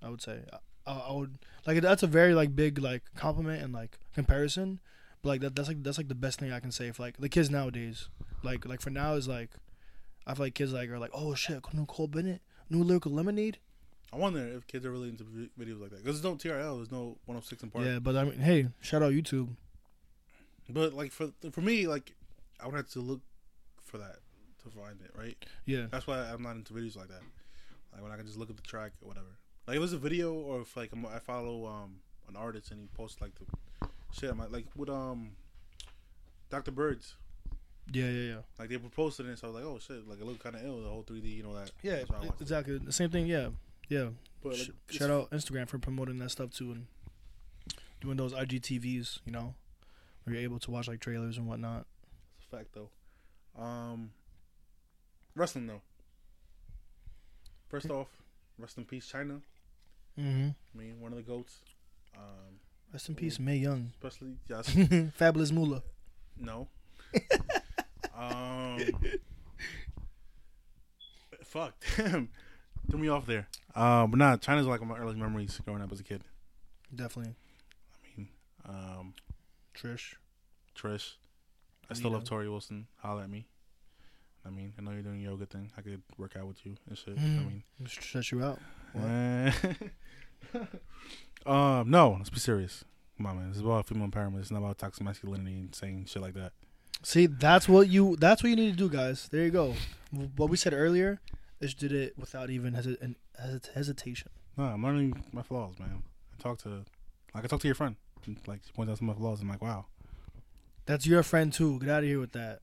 I would say. I, I would like that's a very like big like compliment and like comparison. But like that that's like that's like the best thing I can say for like the kids nowadays. Like like for now is like I feel like kids like are like oh shit new Cole Bennett new lyrical lemonade. I wonder if kids are really into videos like that. Because there's no TRL, there's no 106 & Park. Yeah, but I mean hey shout out YouTube. But like for for me, like I would have to look for that to find it, right? Yeah That's why I'm not into videos like that. Like when I can just look at the track or whatever. Like if it's a video or if like I'm, I follow um an artist and he posts like the shit, I'm like, like with um Dr. Birds. yeah yeah yeah Like they were posted it, so I was like, oh shit, like it looked kind of ill, the whole 3D, you know that. yeah why it. exactly the same thing yeah yeah. But like, Sh- shout out Instagram for promoting that stuff too and doing those IGTVs, you know, where you're able to watch like trailers and whatnot. It's a fact though. Um, wrestling though. First off, rest in peace, Chyna. Mm-hmm. I mean, one of the goats. Um, Rest in peace, Mae Young. especially yes, *laughs* Fabulous Moolah. no. *laughs* um, fuck, damn, *laughs* threw me off there. Uh, but nah, Chyna's like one of my earliest memories growing up as a kid. Definitely. I mean, um, Trish. Trish. I still love Torrie Wilson. Holla at me. I mean, I know you're doing a yoga thing. I could work out with you and shit. I Mm. mean, Stretch you out. *laughs* Um, no, let's be serious. Come on, man. This is about female empowerment. It's not about toxic masculinity and saying shit like that. See, that's what you that's what you need to do, guys. There you go. What we said earlier, is did it without even hesi- an- hesit- hesitation. No, I'm learning my flaws, man. I talk to, like, I talk to your friend. Like, she points out some of my flaws. I'm like, wow. That's your friend too. Get out of here with that.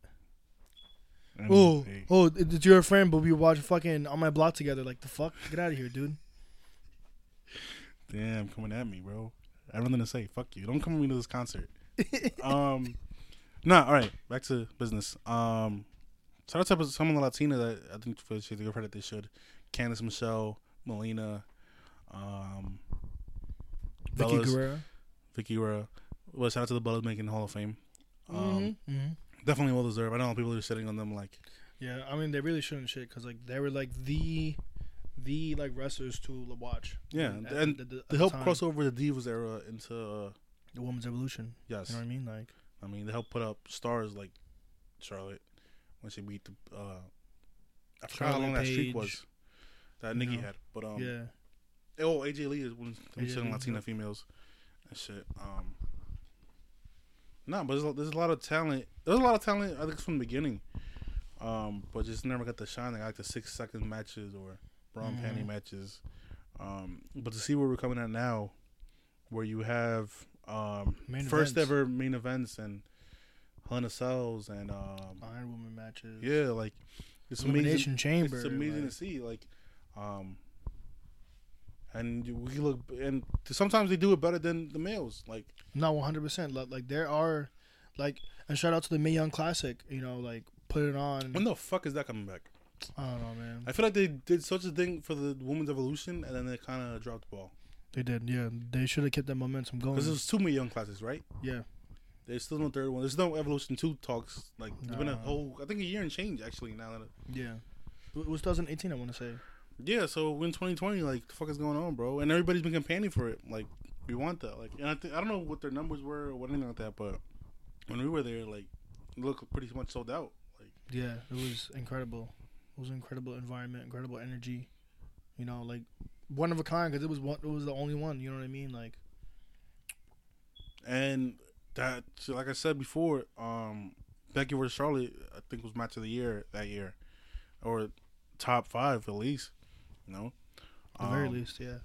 Oh, hey, oh, it- it's your friend, but we watch fucking on my block together. Like the fuck, get out of here, dude. damn, coming at me, bro. I have nothing to say. Fuck you. Don't come with me to this concert. *laughs* um, nah. All right, back to business. Um, shout out to some of the Latina that I think for should give credit they should. Candice Michelle, Melina, um, Vickie Guerrero. Vickie Guerrero. Well, shout out to the Bellas making Hall of Fame. Um, hmm hmm definitely well deserved. I know people are sitting on them like, Yeah, I mean they really shouldn't shit because like they were like the, the like wrestlers to watch. yeah, at and the, the, at to the help time. cross over the Divas era into uh, the women's evolution. yes, You know what I mean? Like I mean, they helped put up stars like Charlotte when she beat the. Uh, I forgot how long that streak was that you Nikki know. had, but um, yeah, oh AJ Lee is one of the Latina females and shit. Um, no, but there's a, there's a lot of talent. There's a lot of talent. I think from the beginning, um, but just never got the shine. Like, like the six second matches or brown panty Mhm. matches. Um, but to see where we're coming at now, where you have um, Main first events. ever main events and Hunter Cells and um, Iron Woman matches. yeah, like it's amazing. Chamber. It's amazing like, to see, like, um, and we look and sometimes they do it better than the males. Like, not one hundred percent. Like there are, like, and shout out to the Mae Young Classic. You know, like put it on. when the fuck is that coming back? I don't know, man. I feel like they did such a thing for the women's evolution, and then they kind of dropped the ball They did, yeah. They should have kept that momentum going. because there's two more young classes, right? yeah, There's still no third one. There's no evolution two talks. Like, it's been a whole, I think, a year and change actually. Now that yeah. It was 2018, I want to say. Yeah, so in 2020, like, the fuck is going on, bro? And everybody's been campaigning for it. Like, we want that. Like, and I think I don't know what their numbers were or what anything like that, but when we were there, like, it looked pretty much sold out. Like, Yeah, it was incredible. It was an incredible environment, incredible energy. You know, like one of a kind because it was one. It was the only one. You know what I mean? Like, and that, like I said before, um, Becky versus Charlotte, I think was match of the year that year, or top five at least. You know, at the very Um, least, yeah.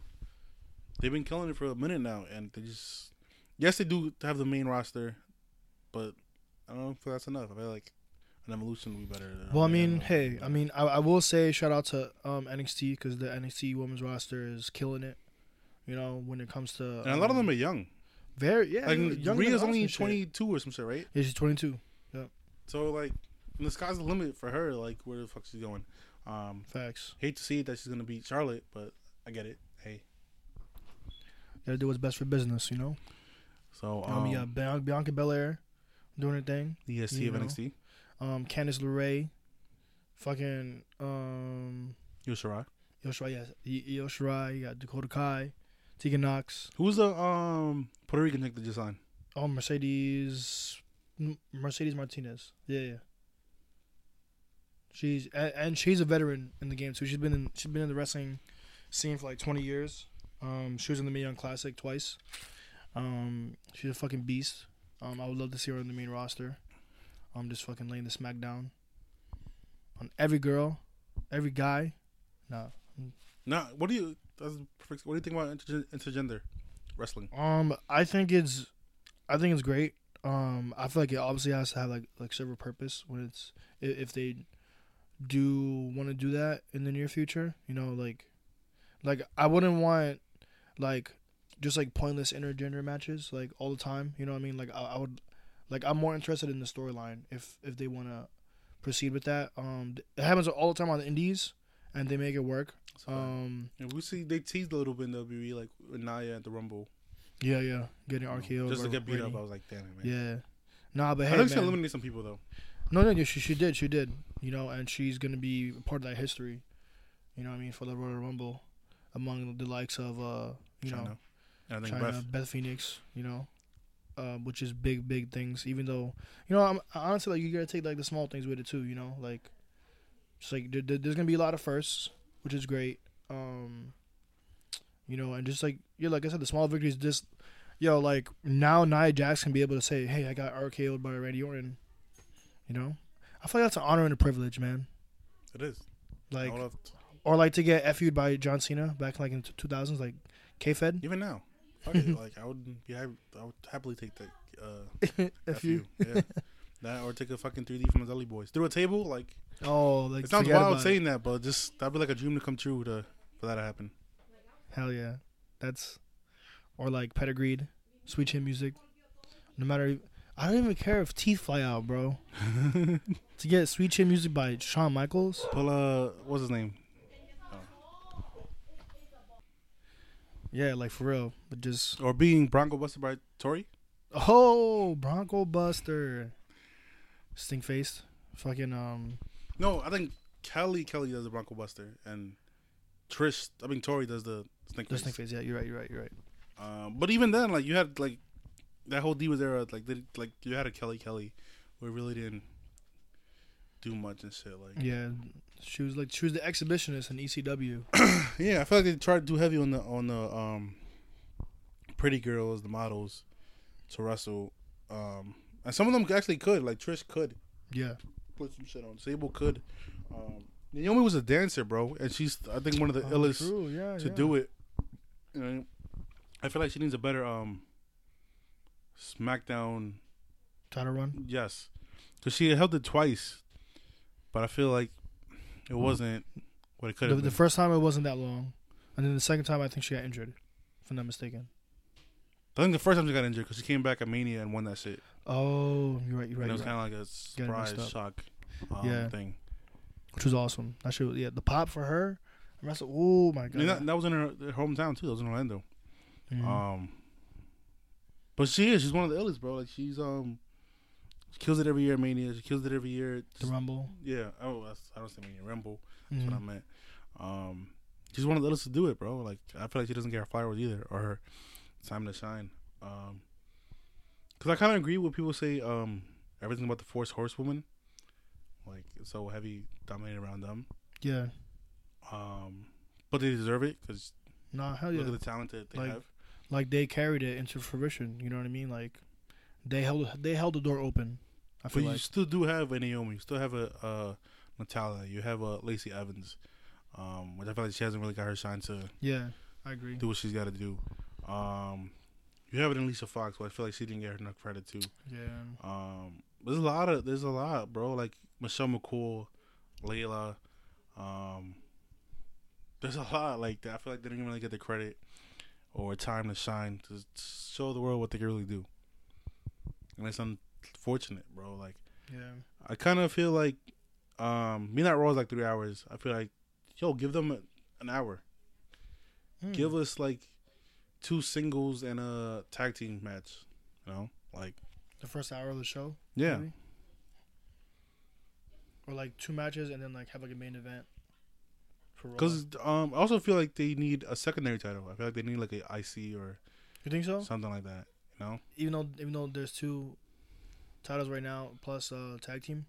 they've been killing it for a minute now, and they just yes, they do have the main roster, but I don't know if that's enough. I feel like an evolution would be better. Well, I mean, hey, I mean, I, I will say shout out to um, NXT because the NXT women's roster is killing it. You know, when it comes to and a lot of um, them are young. very yeah. Like than Rhea's only twenty two or some shit, right? Yeah, she's twenty two. Yeah. So like, the sky's the limit for her. Like, where the fuck she's going? Um, Facts. hate to see that she's gonna beat Charlotte, but I get it. Hey, Gotta do what's best for business. You know. so Um, um, yeah, Bian- Bianca Belair doing her thing. the EST of know. NXT, Um, Candice LeRae, fucking um, Yoshirai. Io Shirai, yes, Io Shirai. You got Dakota Kai, Tegan Nox. Who's the um Puerto Rican chick that just signed? Oh, Mercedes, M- Mercedes Martinez. Yeah, yeah. She's and, she's a veteran in the game too. She's been in she's been in the wrestling scene for like twenty years. Um, she was in the Mae Young Classic twice. Um, she's a fucking beast. Um, I would love to see her on the main roster. I'm just fucking laying the smack down on every girl, every guy. Nah. Nah, what do you? That's perfect. What do you think about inter- intergender wrestling? Um, I think it's, I think it's great. Um, I feel like it obviously has to have like like serve a purpose when it's if they do want to do that in the near future. You know, like, like I wouldn't want like just like pointless intergender matches like all the time. You know what I mean? Like I, I would, like I'm more interested in the storyline if if they want to proceed with that. Um, it happens all the time on the indies, and they make it work. So, Um, and we see they teased a little bit in WWE, like Nia at the Rumble, yeah, yeah, getting RKO just to get beat up. I was like, damn it, man. Yeah. Nah, but I hey, think she eliminated some people though. No, no, no, she she did, she did. You know, and she's gonna be part of that history. You know what I mean for the Royal Rumble, among the likes of uh, you Chyna. know, And I think Chyna, Beth, Beth Phoenix. You know, uh, which is big, big things. Even though you know, I'm honestly like you gotta take like the small things with it too. You know, like it's like there- there's gonna be a lot of firsts, which is great. Um, you know, and just like yeah, like I said, the small victories. Just yo, like now Nia Jax can be able to say, "Hey, I got RKO'd by Randy Orton." You know, I feel like that's an honor and a privilege, man. it is. Like or like to get FU'd by John Cena back like in two thousands, like K Fed. Even now, *laughs* it. Like I would, be, I would happily take that. Uh, *laughs* FU. yeah. *laughs* that or take a fucking 3D from the Dudley Boyz through a table. Like Oh, like it sounds wild about it. saying that, but just that'd be like a dream to come true to for that to happen. Hell yeah, that's or like pedigreed, sweet chin music. No matter, I don't even care if teeth fly out, bro. *laughs* to get sweet chin music by Shawn Michaels, Pull uh, what's his name? yeah, like for real. But just Or being Bronco Buster by Tori. oh, Bronco Buster, stink faced, fucking um, No, I think Kelly Kelly does the Bronco Buster and Trish. I mean Tori does the Snake the stink face. Yeah, you're right. You're right. You're right. Um, but even then, like you had like that whole Divas era, like they, like you had a Kelly Kelly, where it really didn't do much and shit. Like Yeah, she was like she was the exhibitionist in ECW. *clears throat* yeah, I feel like they tried to do heavy on the on the um pretty girls, the models to wrestle. Um, and some of them actually could, like Trish could Yeah, put some shit on. Sable could. Um, Naomi was a dancer, bro, and she's I think one of the illest Oh, True. Yeah, to yeah. do it. You know, I feel like she needs a better um SmackDown. Title run. Yes, because she held it twice, but I feel like it wasn't what it could The, have the been. first time it wasn't that long, and then the second time I think she got injured, if I'm not mistaken. I think the first time she got injured because she came back at Mania and won that shit. Oh, you're right. You're right. and it was kind of like a surprise shock um, Yeah. thing. Which was awesome. That shit. Was, yeah, the pop for her. The rest of, oh my god. that, that was in her, her hometown too. That was in Orlando. Mhm. Um, but she is. She's one of the illest, bro. Like she's um, she kills it every year. at Mania. She kills it every year. the Rumble. Yeah. Oh, that's, I don't say Mania. Rumble. That's what I meant. Um, she's one of the others to do it, bro. Like I feel like she doesn't get her flowers either, or her time to shine. Um, cause I kind of agree with people say um everything about the Force Horsewoman, like it's so heavy dominated around them. Yeah. Um, but they deserve it because Nah, hell yeah. look at the talent that they Like, have. Like they carried it into fruition. You know what I mean? Like they held they held the door open. I But feel you like. still do have a Naomi. You still have a uh, Natalya. You have a Lacey Evans, um, which I feel like she hasn't really got her shine to Yeah, I agree. do what she's got to do. Um, you have it in Lisa Fox, but I feel like she didn't get her enough credit too. Yeah. Um, there's a lot of there's a lot, bro. Like Michelle McCool, Layla. Um, there's a lot like that. I feel like they didn't really get the credit or a time to shine to show the world what they can really do. And it's unfortunate, bro. Like Yeah. I kind of feel like um, Midnight Raw is like three hours. I feel like yo, give them a, an hour. Hmm. Give us like two singles and a tag team match. You know, like the first hour of the show. yeah. maybe? Or like two matches and then like have like a main event. Because um, I also feel like they need a secondary title. I feel like they need like a IC or you think so? something like that. You know? Even though even though there's two titles right now plus uh tag team.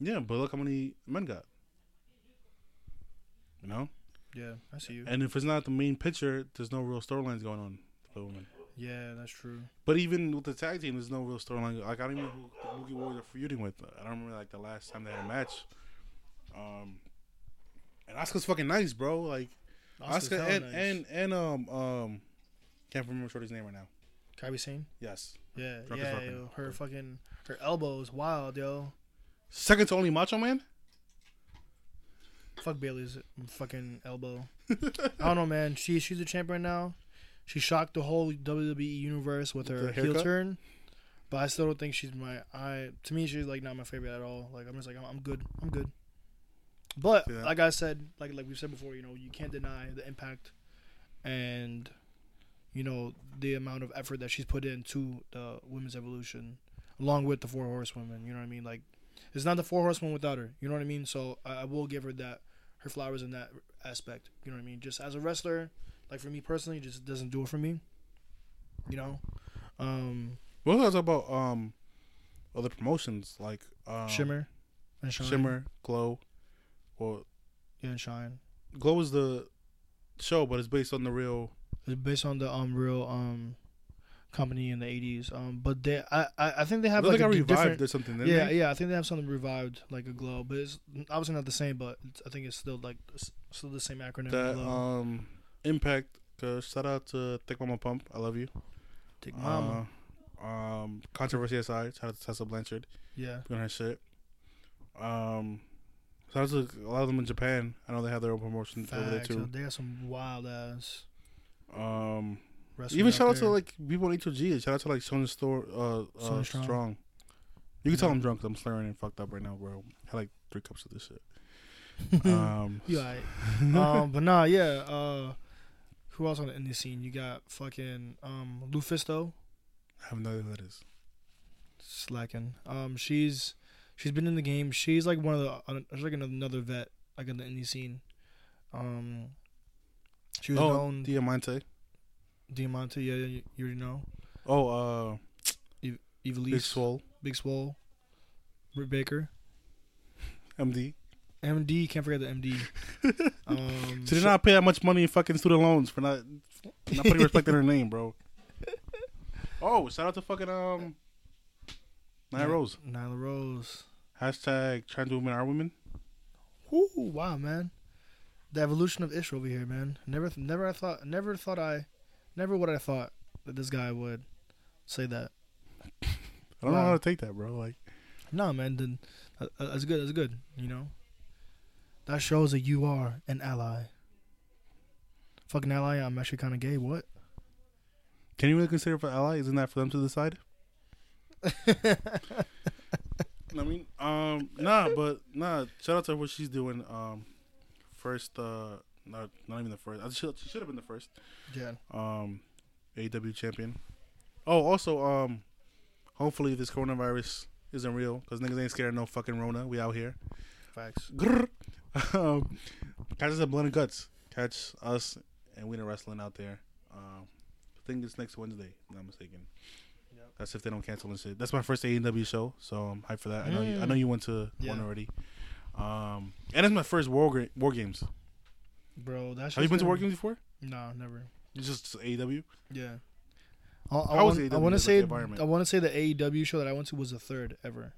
Yeah, but look how many men got. You know? Yeah, I see you. And if it's not the main picture, there's no real storylines going on for the women. Yeah, that's true. But even with the tag team, there's no real storyline. Like I don't even know who the Boogie Warriors are feuding with. I don't remember like the last time they had a match. Um, and Asuka's fucking nice, bro. Like Asuka and, nice. and and um um, can't remember Shorty's name right now. Kairi Sane. Yes, Yeah, Drunk yeah, yo, her fucking her elbow is wild, yo. second to only Macho Man. Fuck Bayley's fucking elbow. I don't know, man. She she's a champ right now. She shocked the whole WWE universe with With her heel turn. But I still don't think she's my I to me she's like not my favorite at all. Like I'm just like I'm, I'm good. I'm good. But Yeah. like I said, like like we said before, you know, you can't deny the impact and you know the amount of effort that she's put into the women's evolution along with the four horsewomen, you know what I mean? Like it's not the four horsewomen without her. You know what I mean? So I, I will give her that her flowers in that aspect. You know what I mean? Just as a wrestler, like for me personally, just doesn't do it for me. You know, um, What was about um other promotions like um, Shimmer and Shimmer, Glow. Well, yeah, and Shine. Glow is the show, but it's based on the real. It's based on the um real um company in the '80s. Um, but they, I, I, I think they have like, like a different. revived or something. Yeah, they? yeah, I think they have something revived, like a glow, but it's obviously not the same. But it's, I think it's still like still the same acronym. That glow. um, Impact. Uh, shout out to Thick Mama Pump. I love you. Take mama. Uh, um, controversy aside, shout out to Tessa Blanchard yeah, doing her shit. Um, shout out to a lot of them in Japan. I know they have their own promotions over there too. They got some wild ass. Um, even shout out there. to like people in HOG. Shout out to like Sonya Store, uh, uh Strong. Strong. You can tell I'm drunk. I'm slurring and fucked up right now, bro. I had like three cups of this shit. *laughs* Um, you alright. *laughs* um, but nah, yeah. Uh, who else on the indie scene? You got fucking um Lufisto I have no idea who that is. slacking. Um, she's she's been in the game. She's like one of the she's like another vet like in the indie scene. Um, she was Oh, known Diamante. Diamante. Yeah, you, you already know. Oh, uh, Ivelisse, Big Swole. Big Swole, Britt Baker, MD. MD. Can't forget the MD. *laughs* Um, She did not pay that much money in fucking student loans for not not putting *laughs* respect in her name, bro. Oh, shout out to fucking um, Nia Rose. Nyla Rose. Hashtag trans women are women. Woo, wow, man. The evolution of Ish over here, man. Never, never I thought, never thought I, never would I thought that this guy would say that. *laughs* I don't know how to take that, bro. Like, No, man. Then uh, uh, that's good. That's good. You know, that shows that you are an ally. Fucking ally. I'm actually kind of gay. What? can you really consider for ally? Isn't that for them to decide? I mean, um, nah, but nah. Shout out to what she's doing. Um, first, uh, not not even the first. I should she should have been the first. yeah. Um, AW champion. Oh, also, um, hopefully this coronavirus isn't real because niggas ain't scared of no fucking Rona. We out here. Facts. *laughs* Um, catch us at Blood and Guts. Catch us and Winter Wrestling out there. Um, I think it's next Wednesday. If I'm not mistaken. That's if they don't cancel and shit. That's my first AEW show, so I'm hyped for that. I know you, I Mm. know you went to Yeah. one already. Um, and it's my first war Gra- war games. Bro, that's Have you been to war games before? No, never. It's just AEW. Yeah. I, I, How was want, I want to say? I want to say the AEW show that I went to was the third ever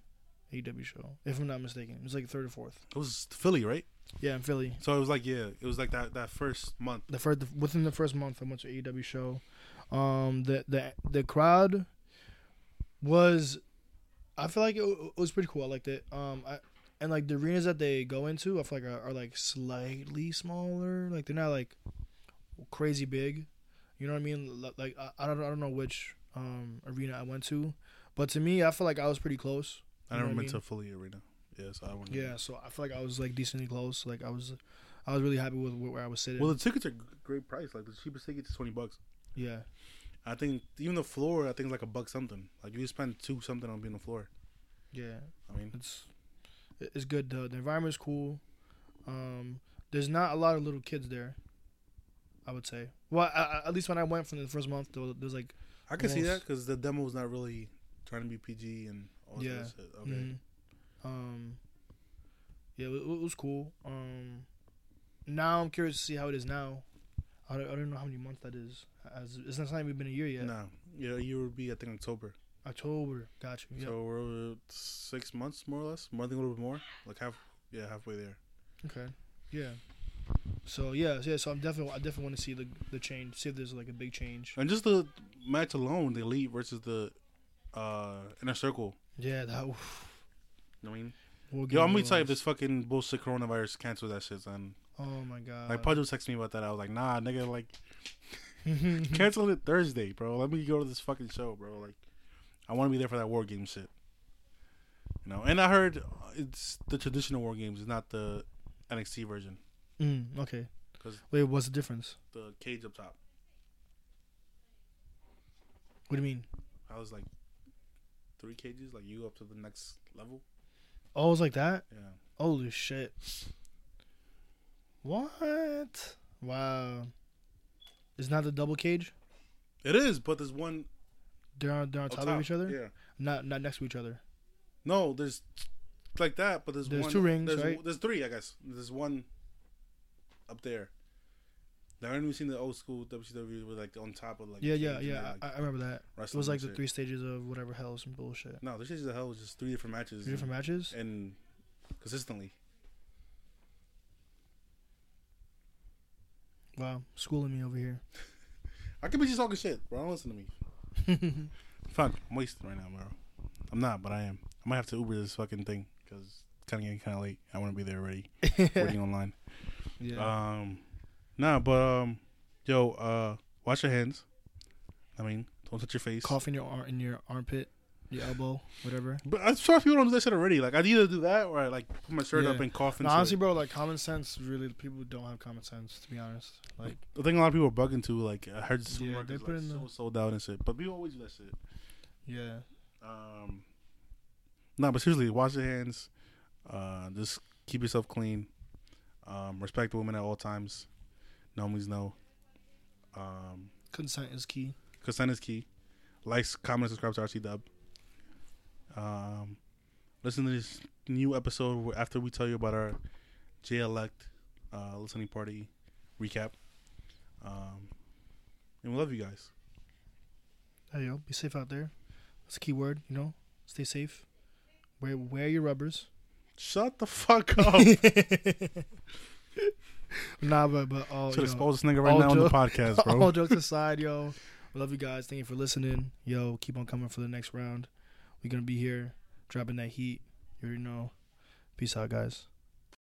AEW show, if I'm not mistaken. It was like third or fourth. It was Philly, right? Yeah, in Philly. So it was like yeah, it was like that that first month. The first within the first month, I went to AEW show. Um, the the the crowd was, I feel like it, it was pretty cool. I liked it. Um, I and like the arenas that they go into, I feel like are, are like slightly smaller. Like they're not like crazy big. You know what I mean? Like I, I don't I don't know which um arena I went to, but to me, I feel like I was pretty close. I never I been to Philly arena. Yeah, so I went. Yeah, so I feel like I was like decently close. Like I was, I was really happy with where I was sitting. Well, the tickets are great price. Like the cheapest ticket is twenty bucks. yeah, I think even the floor, I think like a buck something. Like you spend two something on being on the floor. yeah. I mean, It's it's good. The the environment's cool. Um, there's not a lot of little kids there. I would say. Well, I, I, at least when I went from the first month, there was, there was like I can see that because the demo was not really trying to be PG and all Yeah. that shit. Okay. mhm. um, yeah, it, it was cool. Um, now I'm curious to see how it is now. I don't, I don't know how many months that is. As it's not even been a year yet. No, yeah, a year would be I think October. October, got you. Yeah. So we're uh, six months more or less. More, I think a little bit more. Like half. Yeah, halfway there. Okay. Yeah. So yeah, yeah. So I'm definitely, I definitely want to see the the change. See if there's like a big change. And just the match alone, the elite versus the uh inner circle. Yeah, that. You know what I mean? We'll Yo, I'm gonna real tell you if this fucking bullshit coronavirus cancel that shit, son. Oh my god. Like Pudge was texting me about that. I was like, nah, nigga, like *laughs* cancel it Thursday, bro. Let me go to this fucking show, bro. Like, I want to be there for that war game shit. You know, and I heard it's the traditional war games, it's not the NXT version. mm, okay. 'Cause- Wait, what's the difference? The cage up top. What do you mean? I was like three cages, like you up to the next level. Oh, it's like that. Yeah. Holy shit. What? Wow. It's not the double cage. It is, but there's one They're on, they're on top, top. of each other. Yeah. Not not next to each other. No, there's like that, but there's There's one, two rings, there's, right? There's three, I guess. There's one up there. Like, I remember seen the old school WCW with like on top of like yeah, yeah, yeah. I, I remember that. It was like the three stages of whatever hell some bullshit. No, the stages of hell was just three different matches. Three different matches. and consistently. Wow, schooling me over here. *laughs* I could be just talking shit, bro. Don't listen to me. *laughs* Fuck, I'm wasted right now, bro. I'm not, but I am. I might have to Uber this fucking thing because it's kind of getting kind of late. I want to be there already, *laughs* waiting online. yeah. Um, nah, but um, yo, uh, wash your hands. I mean, don't touch your face. Cough in your ar- in your armpit, your elbow, whatever. But I'm sure people don't do that shit already. Like, I'd either do that or I like put my shirt Yeah. up and cough No, into honestly, it. bro, like common sense. Really, people don't have common sense. To be honest, like The thing a lot of people are bugging to, like, I heard the Yeah, they like, put in so the- sold out and shit. But people always do that shit. yeah, Um, no, but seriously, wash your hands. Uh, just keep yourself clean. Um, respect the women at all times. No means no. Um, consent is key. consent is key. Like, comment, subscribe to RC Dub. Um, listen to this new episode after we tell you about our Jay Elect uh, listening party recap. Um, and we love you guys. Hey yo, be safe out there. That's a key word. You know, stay safe. Wear wear your rubbers. Shut the fuck up. *laughs* nah, but but all Should expose this nigga right now on the podcast, *laughs* bro. all jokes aside, yo, we love you guys. Thank you for listening. Yo, keep on coming for the next round. We're gonna be here, dropping that heat. You already know. Peace out, guys.